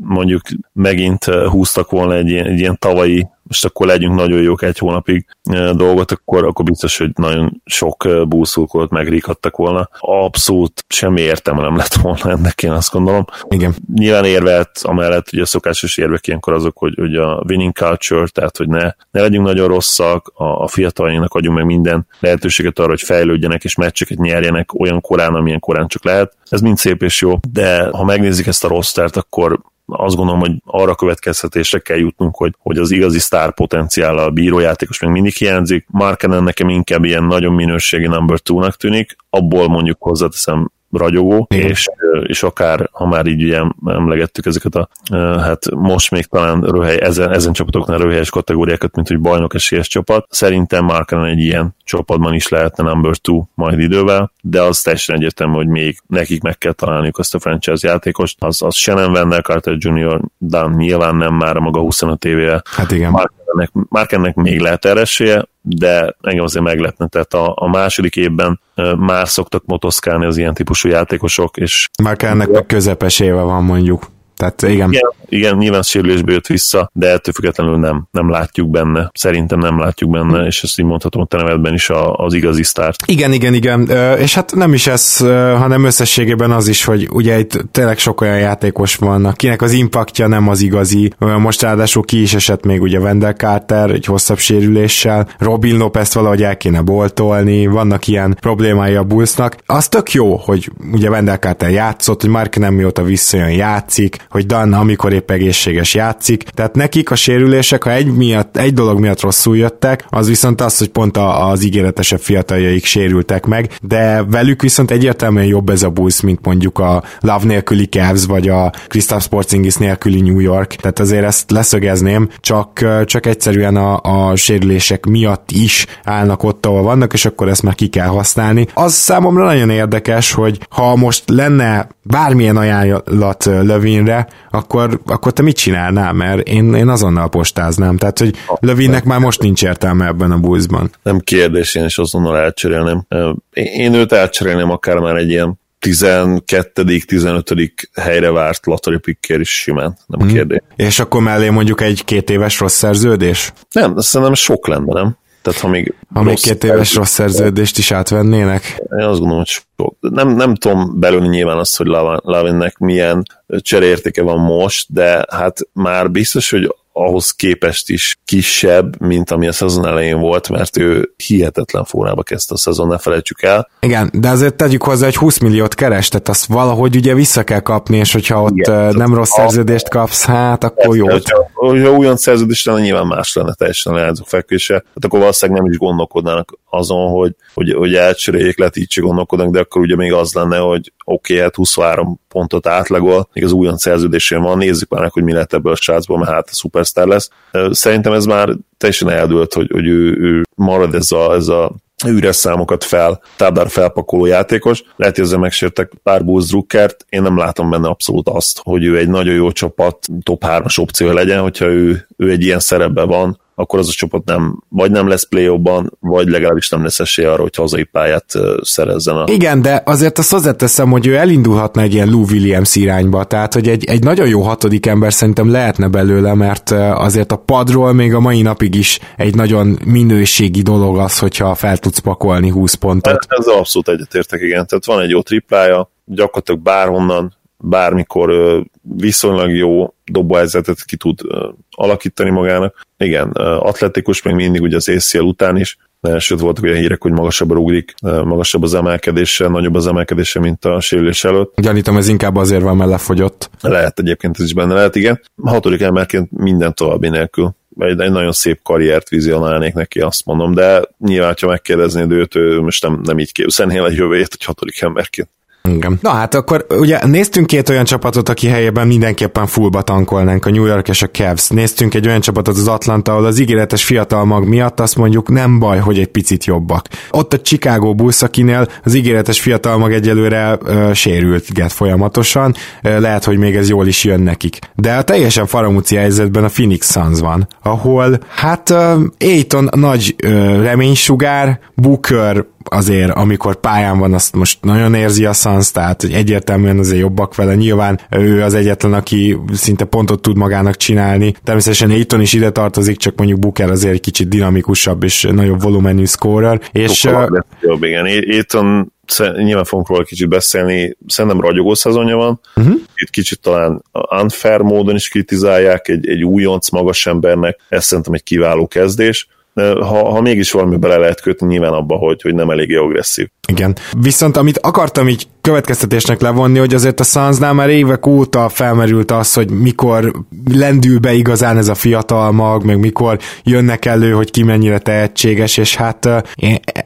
mondjuk megint húztak volna egy ilyen, egy ilyen tavalyi most akkor legyünk nagyon jók egy hónapig dolgot, akkor, akkor biztos, hogy nagyon sok búszulkót megrikadtak volna. Abszolút semmi értelme nem lett volna ennek, én azt gondolom. Igen. Nyilván érvelt, amellett ugye a szokásos érvek ilyenkor azok, hogy, hogy a winning culture, tehát hogy ne, ne legyünk nagyon rosszak, a, a fiataljainknak adjunk meg minden lehetőséget arra, hogy fejlődjenek és meccseket nyerjenek olyan korán, amilyen korán csak lehet. Ez mind szép és jó, de ha megnézik ezt a rostert, akkor azt gondolom, hogy arra következtetésre kell jutnunk, hogy, hogy az igazi sztár potenciál a bírójátékos még mindig hiányzik. Markenen nekem inkább ilyen nagyon minőségi number two-nak tűnik, abból mondjuk hozzáteszem ragyogó, és, és akár, ha már így ugye emlegettük ezeket a, hát most még talán röhely, ezen, ezen csapatoknál röhelyes kategóriákat, mint hogy bajnok esélyes csapat. Szerintem Markenen egy ilyen csapatban is lehetne number two majd idővel, de az teljesen egyértelmű, hogy még nekik meg kell találniuk azt a franchise játékost. Az, az se nem venne Carter Jr., de nyilván nem már a maga 25 éve. Hát igen. Markennek, Markennek még lehet erre esélye, de engem azért meglepne. Tehát a, a második évben már szoktak motoszkálni az ilyen típusú játékosok, és... Markennek meg közepes éve van mondjuk. Tehát igen. igen. Igen, nyilván sérülésbe jött vissza, de ettől függetlenül nem, nem látjuk benne. Szerintem nem látjuk benne, és ezt így mondhatom a te nevedben is a, az igazi sztárt. Igen, igen, igen. És hát nem is ez, hanem összességében az is, hogy ugye itt tényleg sok olyan játékos van, akinek az impaktja nem az igazi. Most ráadásul ki is esett még ugye Wendell Carter egy hosszabb sérüléssel. Robin Lopez valahogy el kéne boltolni, vannak ilyen problémái a Bullsnak. Az tök jó, hogy ugye Wendell Carter játszott, hogy Mark nem mióta visszajön játszik, hogy Dan, amikor épp egészséges játszik. Tehát nekik a sérülések, ha egy, miatt, egy dolog miatt rosszul jöttek, az viszont az, hogy pont az ígéretesebb fiataljaik sérültek meg, de velük viszont egyértelműen jobb ez a Bulls, mint mondjuk a Love nélküli Cavs, vagy a Kristaps Porzingis nélküli New York. Tehát azért ezt leszögezném, csak, csak egyszerűen a, a sérülések miatt is állnak ott, ahol vannak, és akkor ezt már ki kell használni. Az számomra nagyon érdekes, hogy ha most lenne bármilyen ajánlat Lövinre, akkor, akkor te mit csinálnál? Mert én, én azonnal postáznám. Tehát, hogy Lövinnek már most nincs értelme ebben a buszban. Nem kérdés, én is azonnal elcserélném. Én őt elcserélném akár már egy ilyen 12 15 helyre várt lottery picker is simán, nem hmm. kérdés. És akkor mellé mondjuk egy két éves rossz szerződés? Nem, szerintem sok lenne, nem? Tehát ha még, ha még két éves rossz szerződést is átvennének? Én azt gondolom, hogy sok. Nem, nem tudom belőle nyilván azt, hogy Lavinnek milyen cserértéke van most, de hát már biztos, hogy ahhoz képest is kisebb, mint ami a szezon elején volt, mert ő hihetetlen formába kezdte a szezon, ne felejtsük el. Igen, de azért tegyük hozzá, hogy 20 milliót keres, tehát azt valahogy ugye vissza kell kapni, és hogyha ott Igen, nem rossz szerződést kapsz, hát akkor jó. Hogyha, hogyha olyan szerződés lenne, nyilván más lenne teljesen leányzó fekvése, hát akkor valószínűleg nem is gondolkodnának azon, hogy, hogy, hogy elcseréljék, így gondolkodnak, de akkor ugye még az lenne, hogy oké, okay, hát 23 pontot átlagol, még az újon szerződésén van, nézzük már meg, hogy mi lett ebből a srácból, mert hát a szupersztár lesz. Szerintem ez már teljesen eldőlt, hogy, hogy ő, ő marad ez a, ez a üres számokat fel, táblár felpakoló játékos. Lehet, hogy ezzel megsértek pár Bulls Druckert, én nem látom benne abszolút azt, hogy ő egy nagyon jó csapat top 3-as opció legyen, hogyha ő, ő egy ilyen szerepben van, akkor az a csapat nem, vagy nem lesz play vagy legalábbis nem lesz esélye arra, hogy hazai pályát szerezzen. A... Igen, de azért azt hozzáteszem, hogy ő elindulhatna egy ilyen Lou Williams irányba, tehát hogy egy, egy nagyon jó hatodik ember szerintem lehetne belőle, mert azért a padról még a mai napig is egy nagyon minőségi dolog az, hogyha fel tudsz pakolni 20 pontot. Ez abszolút egyetértek, igen. Tehát van egy jó triplája, gyakorlatilag bárhonnan bármikor viszonylag jó dobóhelyzetet ki tud alakítani magának. Igen, atletikus még mindig ugye az ACL után is, sőt voltak olyan hírek, hogy magasabb rúglik, magasabb az emelkedése, nagyobb az emelkedése, mint a sérülés előtt. Gyanítom, ez inkább azért van, mert lefogyott. Lehet egyébként, ez is benne lehet, igen. A hatodik emelként minden további nélkül. Egy, egy nagyon szép karriert vizionálnék neki, azt mondom, de nyilván, ha megkérdeznéd őt, ő most nem, nem így képzelnél egy jövőjét, hogy hatodik emberként. Igen. Na hát akkor ugye néztünk két olyan csapatot, aki helyében mindenképpen fullba tankolnánk, a New York és a Cavs. Néztünk egy olyan csapatot az Atlanta, ahol az ígéretes fiatal mag miatt azt mondjuk nem baj, hogy egy picit jobbak. Ott a Chicago Bulls, akinél az ígéretes fiatal mag egyelőre sérült get folyamatosan, uh, lehet, hogy még ez jól is jön nekik. De a teljesen faramúci helyzetben a Phoenix Suns van, ahol hát uh, Aiton nagy uh, reménysugár, Booker azért, amikor pályán van, azt most nagyon érzi a Suns, tehát hogy egyértelműen azért jobbak vele. Nyilván ő az egyetlen, aki szinte pontot tud magának csinálni. Természetesen Aiton is ide tartozik, csak mondjuk Booker azért egy kicsit dinamikusabb és nagyobb volumenű scorer. És, uh, jobb, igen. Aiton nyilván fogunk róla kicsit beszélni, szerintem ragyogó szezonja van, uh-huh. itt kicsit talán unfair módon is kritizálják egy, egy újonc magas embernek, ez szerintem egy kiváló kezdés, ha, ha mégis valami bele lehet kötni, nyilván abba, hogy, hogy nem eléggé agresszív. Igen. Viszont amit akartam így következtetésnek levonni, hogy azért a Sunsnál már évek óta felmerült az, hogy mikor lendül be igazán ez a fiatal mag, meg mikor jönnek elő, hogy ki mennyire tehetséges, és hát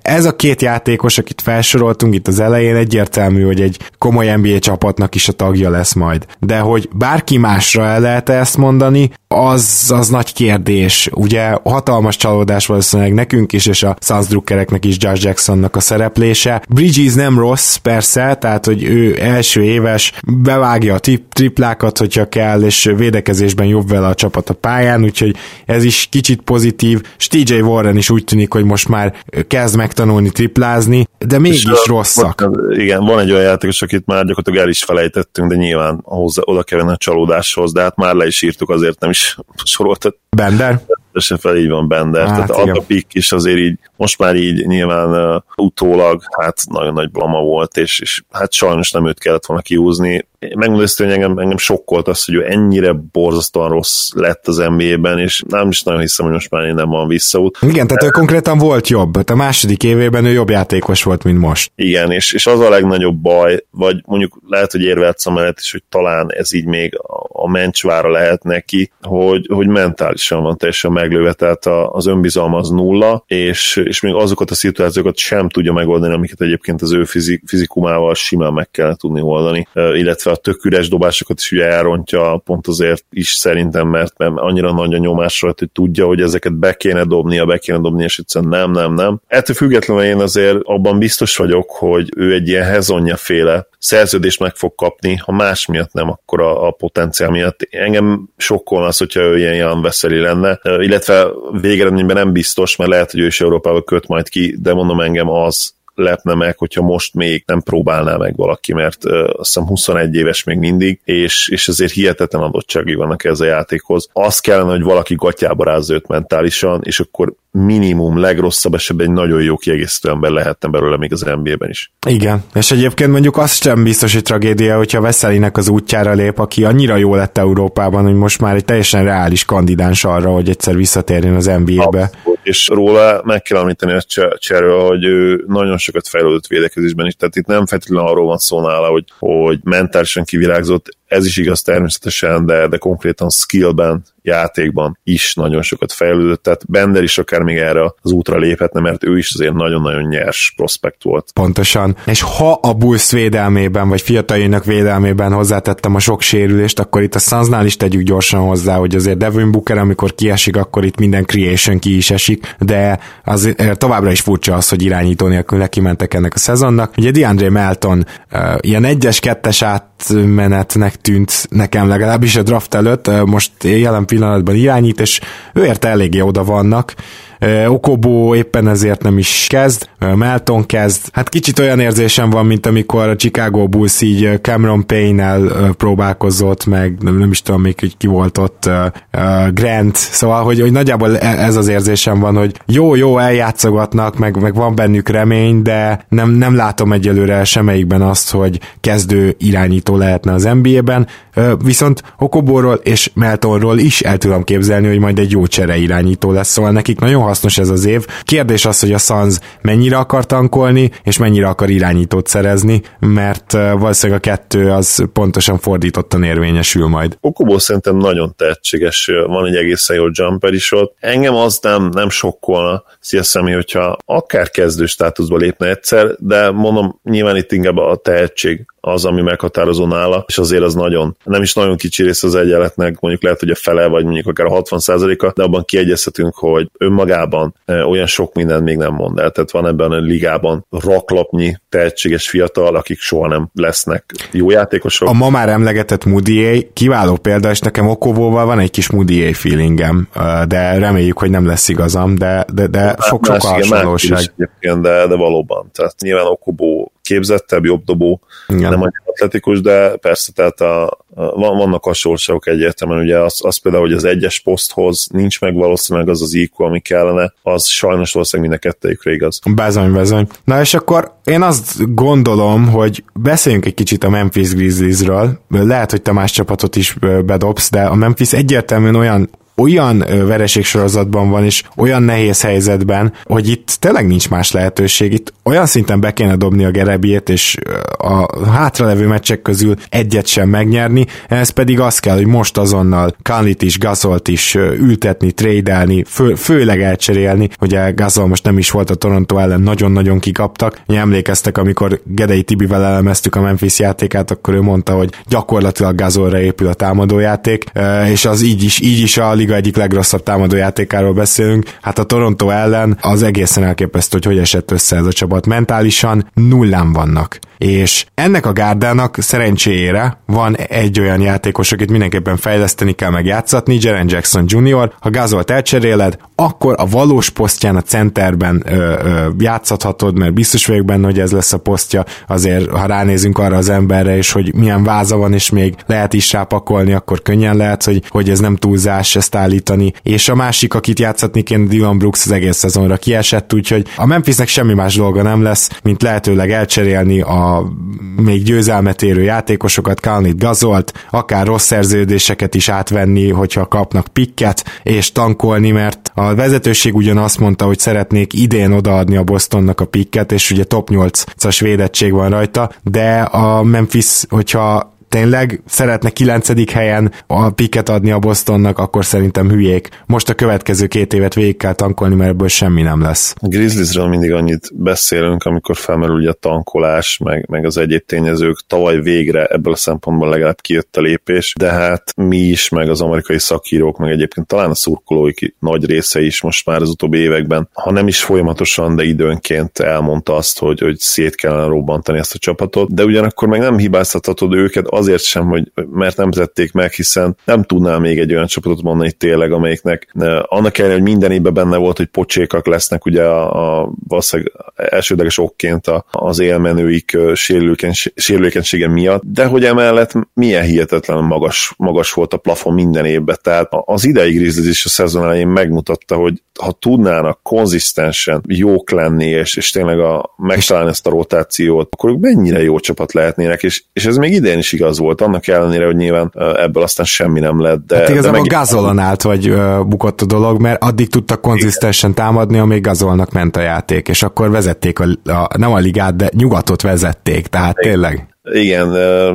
ez a két játékos, akit felsoroltunk itt az elején, egyértelmű, hogy egy komoly NBA csapatnak is a tagja lesz majd. De hogy bárki másra el lehet ezt mondani, az, az nagy kérdés. Ugye hatalmas csalódás valószínűleg nekünk is, és a Suns drukkereknek is Josh Jacksonnak a szereplése. Bridges nem rossz, persze, tehát hogy ő első éves, bevágja a triplákat, hogyha kell, és védekezésben jobb vele a csapat a pályán, úgyhogy ez is kicsit pozitív. És TJ Warren is úgy tűnik, hogy most már kezd megtanulni triplázni, de mégis rosszak. Van, igen, van egy olyan játékos, akit már gyakorlatilag el is felejtettünk, de nyilván hozzá, oda kellene a csalódáshoz, de hát már le is írtuk, azért nem is <laughs> soroltat. Bender? Teljesen fel így van Bender. Hát, Tehát a pick is azért így, most már így nyilván uh, utólag, hát nagyon nagy blama volt, és, és hát sajnos nem őt kellett volna kiúzni megmondom hogy engem, engem sokkolt az, hogy ő ennyire borzasztóan rossz lett az NBA-ben, és nem is nagyon hiszem, hogy most már nem van visszaút. Igen, tehát ő konkrétan volt jobb. A második évében ő jobb játékos volt, mint most. Igen, és, és az a legnagyobb baj, vagy mondjuk lehet, hogy érvelsz mellett is, hogy talán ez így még a mencsvára lehet neki, hogy, hogy mentálisan van teljesen meglőve, tehát az önbizalma az nulla, és, és még azokat a szituációkat sem tudja megoldani, amiket egyébként az ő fizik, fizikumával simán meg kell tudni oldani, illetve a tök üres dobásokat is ugye elrontja, pont azért is szerintem, mert, mert annyira nagy a nyomás rajta, hogy tudja, hogy ezeket be kéne dobnia, be kéne dobni, és egyszerűen nem, nem, nem. Ettől függetlenül én azért abban biztos vagyok, hogy ő egy ilyen hezonja féle szerződést meg fog kapni, ha más miatt nem, akkor a, a potenciál miatt. Engem sokkol az, hogyha ő ilyen Jan Veszeli lenne, illetve végeredményben nem biztos, mert lehet, hogy ő is Európába köt majd ki, de mondom engem az lepne meg, hogyha most még nem próbálná meg valaki, mert uh, azt hiszem 21 éves még mindig, és, és azért hihetetlen adottsági vannak ez a játékhoz. Az kellene, hogy valaki gatyába rázza őt mentálisan, és akkor minimum, legrosszabb esetben egy nagyon jó kiegészítő ember lehetne belőle még az NBA-ben is. Igen, és egyébként mondjuk azt sem biztos, hogy tragédia, hogyha Veszelinek az útjára lép, aki annyira jó lett Európában, hogy most már egy teljesen reális kandidáns arra, hogy egyszer visszatérjen az NBA-be. Abszolút. És róla meg kell említeni a cserről, hogy ő nagyon sokat fejlődött védekezésben is, tehát itt nem feltétlenül arról van szó nála, hogy, hogy mentálisan kivirágzott, ez is igaz természetesen, de, de konkrétan skillben, játékban is nagyon sokat fejlődött, tehát Bender is akár még erre az útra léphetne, mert ő is azért nagyon-nagyon nyers prospekt volt. Pontosan. És ha a Bulls védelmében, vagy fiataljainak védelmében hozzátettem a sok sérülést, akkor itt a Sunsnál is tegyük gyorsan hozzá, hogy azért Devin Booker, amikor kiesik, akkor itt minden creation ki is esik, de azért továbbra is furcsa az, hogy irányító nélkül neki ennek a szezonnak. Ugye DeAndre Melton uh, ilyen egyes, kettes átmenetnek tűnt nekem legalábbis a draft előtt, most jelen pillanatban irányít, és ő érte eléggé oda vannak, Okobó éppen ezért nem is kezd, Melton kezd. Hát kicsit olyan érzésem van, mint amikor a Chicago Bulls így Cameron Payne-nel próbálkozott, meg nem is tudom még, hogy ki volt ott, Grant, szóval, hogy, hogy nagyjából e, ez az érzésem van, hogy jó, jó, eljátszogatnak, meg, meg van bennük remény, de nem, nem látom egyelőre semmelyikben azt, hogy kezdő irányító lehetne az NBA-ben, viszont Okobóról és Meltonról is el tudom képzelni, hogy majd egy jó csere irányító lesz, szóval nekik nagyon hasznos ez az év. Kérdés az, hogy a Suns mennyire akar tankolni, és mennyire akar irányítót szerezni, mert valószínűleg a kettő az pontosan fordítottan érvényesül majd. Okobó szerintem nagyon tehetséges, van egy egészen jó jumper is ott. Engem az nem, nem sokkolna, Sziaszemi, hogyha akár kezdő státuszba lépne egyszer, de mondom, nyilván itt inkább a tehetség az, ami meghatározó nála, és azért az nagyon, nem is nagyon kicsi rész az egyenletnek, mondjuk lehet, hogy a fele, vagy mondjuk akár a 60 a de abban kiegyezhetünk, hogy önmagában e, olyan sok mindent még nem mond el. Tehát van ebben a ligában raklapnyi tehetséges fiatal, akik soha nem lesznek jó játékosok. A ma már emlegetett Moody kiváló példa, és nekem Okovóval van egy kis Moody feelingem, de reméljük, hogy nem lesz igazam, de, de, de sok-sok hát hasonlóság. De, de valóban. Tehát nyilván Okobó képzettebb, jobb dobó, Igen. nem annyira atletikus, de persze, tehát a, a, vannak hasonlóságok egyértelműen, ugye az, az például, hogy az egyes poszthoz nincs meg valószínűleg az az IQ, ami kellene, az sajnos valószínűleg mind a kettőjükre igaz. Bezony, bezony. Na és akkor én azt gondolom, hogy beszéljünk egy kicsit a Memphis Grizzliesről. Lehet, hogy te más csapatot is bedobsz, de a Memphis egyértelműen olyan olyan vereségsorozatban van, és olyan nehéz helyzetben, hogy itt tényleg nincs más lehetőség. Itt olyan szinten be kéne dobni a gerebiét, és a hátralevő meccsek közül egyet sem megnyerni, ez pedig az kell, hogy most azonnal Kanlit is, Gazolt is ültetni, trédelni, fő, főleg elcserélni. Ugye Gazol most nem is volt a Toronto ellen, nagyon-nagyon kikaptak. Ugye emlékeztek, amikor Gedei Tibivel elemeztük a Memphis játékát, akkor ő mondta, hogy gyakorlatilag Gazolra épül a támadójáték, és az így is, így is a liga egyik legrosszabb támadójátékáról beszélünk, hát a Toronto ellen az egészen elképesztő, hogy hogy esett össze ez a csapat. Mentálisan nullán vannak. És ennek a gárdának szerencséjére van egy olyan játékos, akit mindenképpen fejleszteni kell meg játszatni, Jaren Jackson Jr. Ha Gazolt elcseréled, akkor a valós posztján a centerben ö, ö, játszathatod, mert biztos vagyok benne, hogy ez lesz a posztja, azért ha ránézünk arra az emberre, és hogy milyen váza van, és még lehet is rápakolni, akkor könnyen lehet, hogy, hogy ez nem túlzás ezt állítani. És a másik, akit játszatni kéne, Dylan Brooks az egész szezonra kiesett, úgyhogy a Memphisnek semmi más dolga nem lesz, mint lehetőleg elcserélni a még győzelmet érő játékosokat, Kalnit gazolt, akár rossz szerződéseket is átvenni, hogyha kapnak pikket, és tankolni, mert a vezetőség ugyan azt mondta, hogy szeretnék idén odaadni a Bostonnak a pikket, és ugye top 8-as védettség van rajta, de a Memphis, hogyha tényleg szeretne kilencedik helyen a piket adni a Bostonnak, akkor szerintem hülyék. Most a következő két évet végig kell tankolni, mert ebből semmi nem lesz. A Grizzliesről mindig annyit beszélünk, amikor felmerül ugye a tankolás, meg, meg az egyéb tényezők. Tavaly végre ebből a szempontból legalább kijött a lépés, de hát mi is, meg az amerikai szakírók, meg egyébként talán a szurkolóik nagy része is most már az utóbbi években, ha nem is folyamatosan, de időnként elmondta azt, hogy, hogy szét kellene robbantani ezt a csapatot, de ugyanakkor meg nem hibáztathatod őket azért sem, hogy mert nem tették meg, hiszen nem tudnál még egy olyan csapatot mondani tényleg, amelyiknek annak ellenére, hogy minden évben benne volt, hogy pocsékak lesznek ugye a, a valószínűleg elsődleges okként az élmenőik sérülékenysége miatt, de hogy emellett milyen hihetetlen magas, magas volt a plafon minden évben, tehát az idei Grizzlies is a szezon elején megmutatta, hogy ha tudnának konzisztensen jók lenni, és, és tényleg a, megtalálni ezt a rotációt, akkor ők mennyire jó csapat lehetnének, és, és ez még idén is igaz volt, annak ellenére, hogy nyilván ebből aztán semmi nem lett. De, hát igazából de meg... gazolon állt, vagy bukott a dolog, mert addig tudtak konzisztensen támadni, amíg gazolnak ment a játék, és akkor vezették a, a, nem a ligát, de nyugatot vezették, tehát Igen. tényleg. Igen,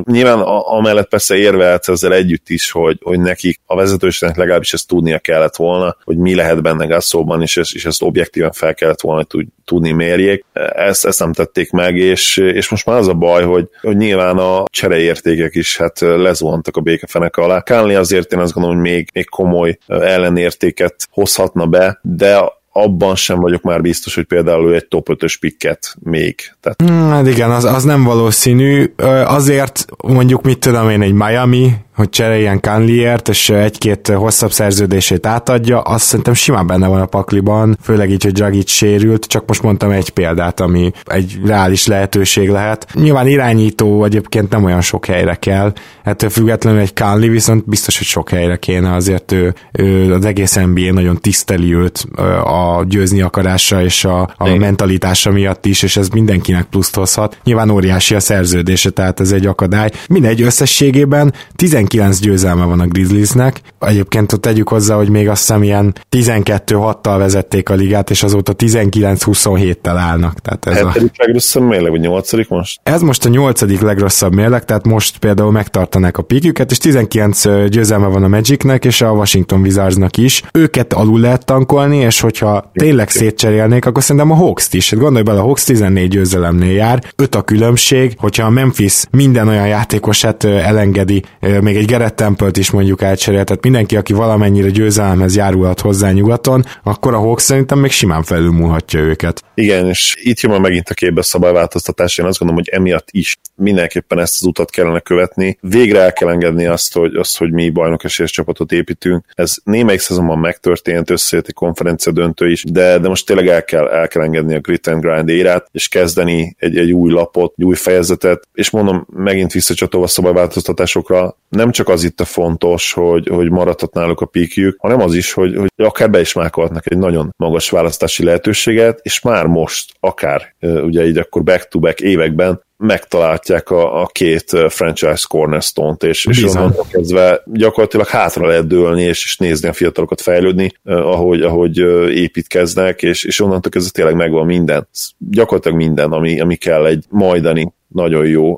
nyilván amellett persze érvehetsz ezzel együtt is, hogy, hogy nekik a vezetőségnek legalábbis ezt tudnia kellett volna, hogy mi lehet benne Gasszóban, és, és ezt objektíven fel kellett volna tud, tudni mérjék. Ezt, ezt nem tették meg, és, és most már az a baj, hogy, hogy nyilván a csereértékek is hát lezuhantak a békefenek alá. Kánli azért én azt gondolom, hogy még, még komoly ellenértéket hozhatna be, de abban sem vagyok már biztos, hogy például egy top 5-ös pikket még. Tehát... Hát igen, az, az nem valószínű. Azért mondjuk mit tudom én, egy Miami hogy cseréljen Canliért, és egy-két hosszabb szerződését átadja, azt szerintem simán benne van a pakliban, főleg így, hogy Dragic sérült, csak most mondtam egy példát, ami egy reális lehetőség lehet. Nyilván irányító egyébként nem olyan sok helyre kell, ettől függetlenül egy Canli viszont biztos, hogy sok helyre kéne, azért ő, ő az egész NBA nagyon tiszteli őt a győzni akarása és a, a mentalitása miatt is, és ez mindenkinek pluszt hozhat. Nyilván óriási a szerződése, tehát ez egy akadály. Mindegy összességében 12 19 győzelme van a Grizzliesnek. Egyébként ott tegyük hozzá, hogy még azt hiszem ilyen 12-6-tal vezették a ligát, és azóta 19-27-tel állnak. Tehát ez a... legrosszabb mérleg, vagy 8 most? Ez most a 8 legrosszabb mérleg, tehát most például megtartanák a pikjüket, és 19 győzelme van a Magicnek, és a Washington Wizardsnak is. Őket alul lehet tankolni, és hogyha tényleg szétcserélnék, akkor szerintem a Hawks-t is. Hát gondolj bele, a Hawks 14 győzelemnél jár, 5 a különbség, hogyha a Memphis minden olyan játékosát elengedi, még egy Gerett temple is mondjuk átcserél, tehát mindenki, aki valamennyire győzelemhez járulhat hozzá nyugaton, akkor a Hawks szerintem még simán felülmúlhatja őket. Igen, és itt jön megint a képbe szabályváltoztatás, én azt gondolom, hogy emiatt is mindenképpen ezt az utat kellene követni. Végre el kell engedni azt, hogy, azt, hogy mi bajnok esélyes csapatot építünk. Ez némelyik szezonban megtörtént, összejött egy konferencia döntő is, de, de most tényleg el kell, el kell engedni a grit and grind érát, és kezdeni egy, egy új lapot, egy új fejezetet, és mondom, megint visszacsatolva szabályváltoztatásokra, nem csak az itt a fontos, hogy, hogy maradhat náluk a píkjük, hanem az is, hogy, hogy akár be is mákolhatnak egy nagyon magas választási lehetőséget, és már most, akár ugye így akkor back-to-back években megtalálják a, a két franchise cornerstone-t, és, és onnantól kezdve gyakorlatilag hátra lehet dőlni, és, és nézni a fiatalokat fejlődni, ahogy, ahogy építkeznek, és, és onnantól kezdve tényleg megvan minden. Gyakorlatilag minden, ami, ami kell egy majdani nagyon jó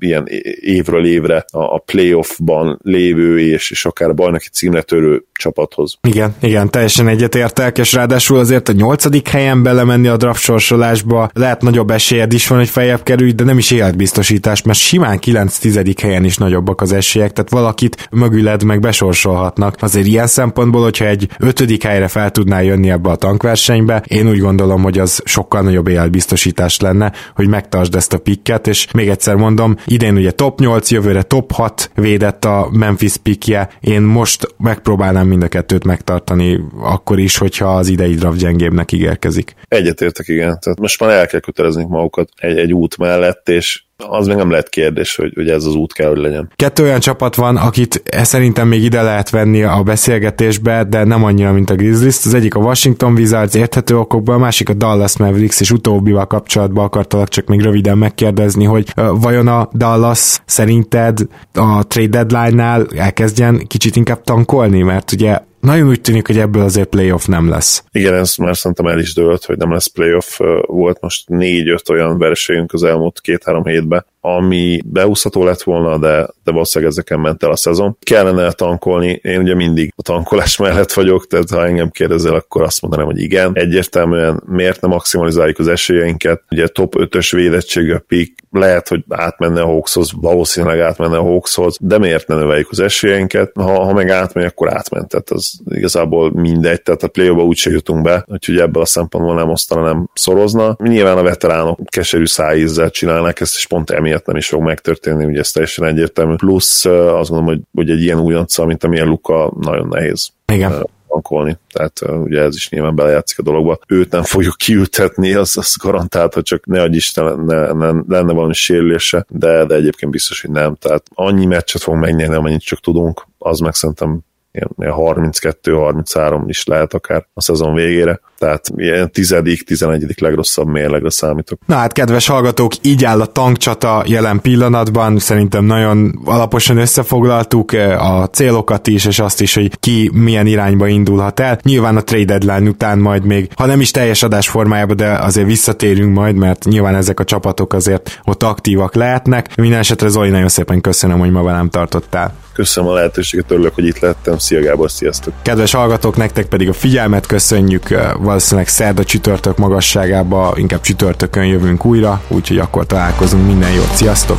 ilyen évről évre a playoffban lévő és, és akár a bajnoki címre törő csapathoz. Igen, igen, teljesen egyetértek, és ráadásul azért a nyolcadik helyen belemenni a draft sorsolásba, lehet nagyobb esélyed is van, hogy feljebb kerülj, de nem is életbiztosítás, mert simán 9-10. helyen is nagyobbak az esélyek, tehát valakit mögüled meg besorsolhatnak. Azért ilyen szempontból, hogyha egy ötödik helyre fel tudnál jönni ebbe a tankversenybe, én úgy gondolom, hogy az sokkal nagyobb életbiztosítás lenne, hogy megtartsd ezt a pikket, és még egyszer mondom, idén ugye top 8, jövőre top 6 védett a Memphis pikje, én most megpróbálnám mind a kettőt megtartani, akkor is, hogyha az idei draft gyengébbnek ígérkezik. Egyetértek, igen. Tehát most már el kell kötelezni magukat egy, egy út mellett, és az még nem lehet kérdés, hogy, hogy ez az út kell, hogy legyen. Kettő olyan csapat van, akit szerintem még ide lehet venni a beszélgetésbe, de nem annyira, mint a Grizzlies. Az egyik a Washington Wizards érthető okokból, a másik a Dallas Mavericks, és utóbbival kapcsolatban akartalak csak még röviden megkérdezni, hogy vajon a Dallas szerinted a trade deadline-nál elkezdjen kicsit inkább tankolni, mert ugye nagyon úgy tűnik, hogy ebből azért playoff nem lesz. Igen, ez már szerintem el is dőlt, hogy nem lesz playoff. Volt most négy-öt olyan versenyünk az elmúlt két-három hétben, ami beúszható lett volna, de, de valószínűleg ezeken ment el a szezon. Kellene tankolni, én ugye mindig a tankolás mellett vagyok, tehát ha engem kérdezel, akkor azt mondanám, hogy igen. Egyértelműen miért nem maximalizáljuk az esélyeinket? Ugye top 5-ös védettség a pick, lehet, hogy átmenne a Hawkshoz, valószínűleg átmenne a Hawkshoz, de miért ne növeljük az esélyeinket? Ha, ha meg átmegy, akkor átment. Tehát az igazából mindegy, tehát a play-ba úgyse jutunk be, úgyhogy ebből a szempontból nem osztana, nem szorozna. Nyilván a veteránok keserű szájízzel csinálnak ezt, és pont emiatt nem is fog megtörténni, ugye ez teljesen egyértelmű. Plusz azt gondolom, hogy, hogy egy ilyen újonca, mint amilyen Luka, nagyon nehéz. Igen tankolni. Tehát uh, ugye ez is nyilván belejátszik a dologba. Őt nem fogjuk kiültetni, az, az garantált, hogy csak ne adj Isten lenne, ne, lenne valami sérülése, de, de egyébként biztos, hogy nem. Tehát annyi meccset fogunk megnyerni, amennyit csak tudunk, az meg szerintem ilyen 32-33 is lehet akár a szezon végére. Tehát ilyen tizedik, tizenegyedik legrosszabb mérlegre számítok. Na hát, kedves hallgatók, így áll a tankcsata jelen pillanatban. Szerintem nagyon alaposan összefoglaltuk eh, a célokat is, és azt is, hogy ki milyen irányba indulhat el. Nyilván a trade deadline után majd még, ha nem is teljes adás formájában, de azért visszatérünk majd, mert nyilván ezek a csapatok azért ott aktívak lehetnek. Minden esetre Zoli, nagyon szépen köszönöm, hogy ma velem tartottál. Köszönöm a lehetőséget, örülök, hogy itt lettem. Szia Gábor, sziasztok! Kedves hallgatók, nektek pedig a figyelmet köszönjük. Valószínűleg szerda csütörtök magasságába, inkább csütörtökön jövünk újra, úgyhogy akkor találkozunk. Minden jót, sziasztok!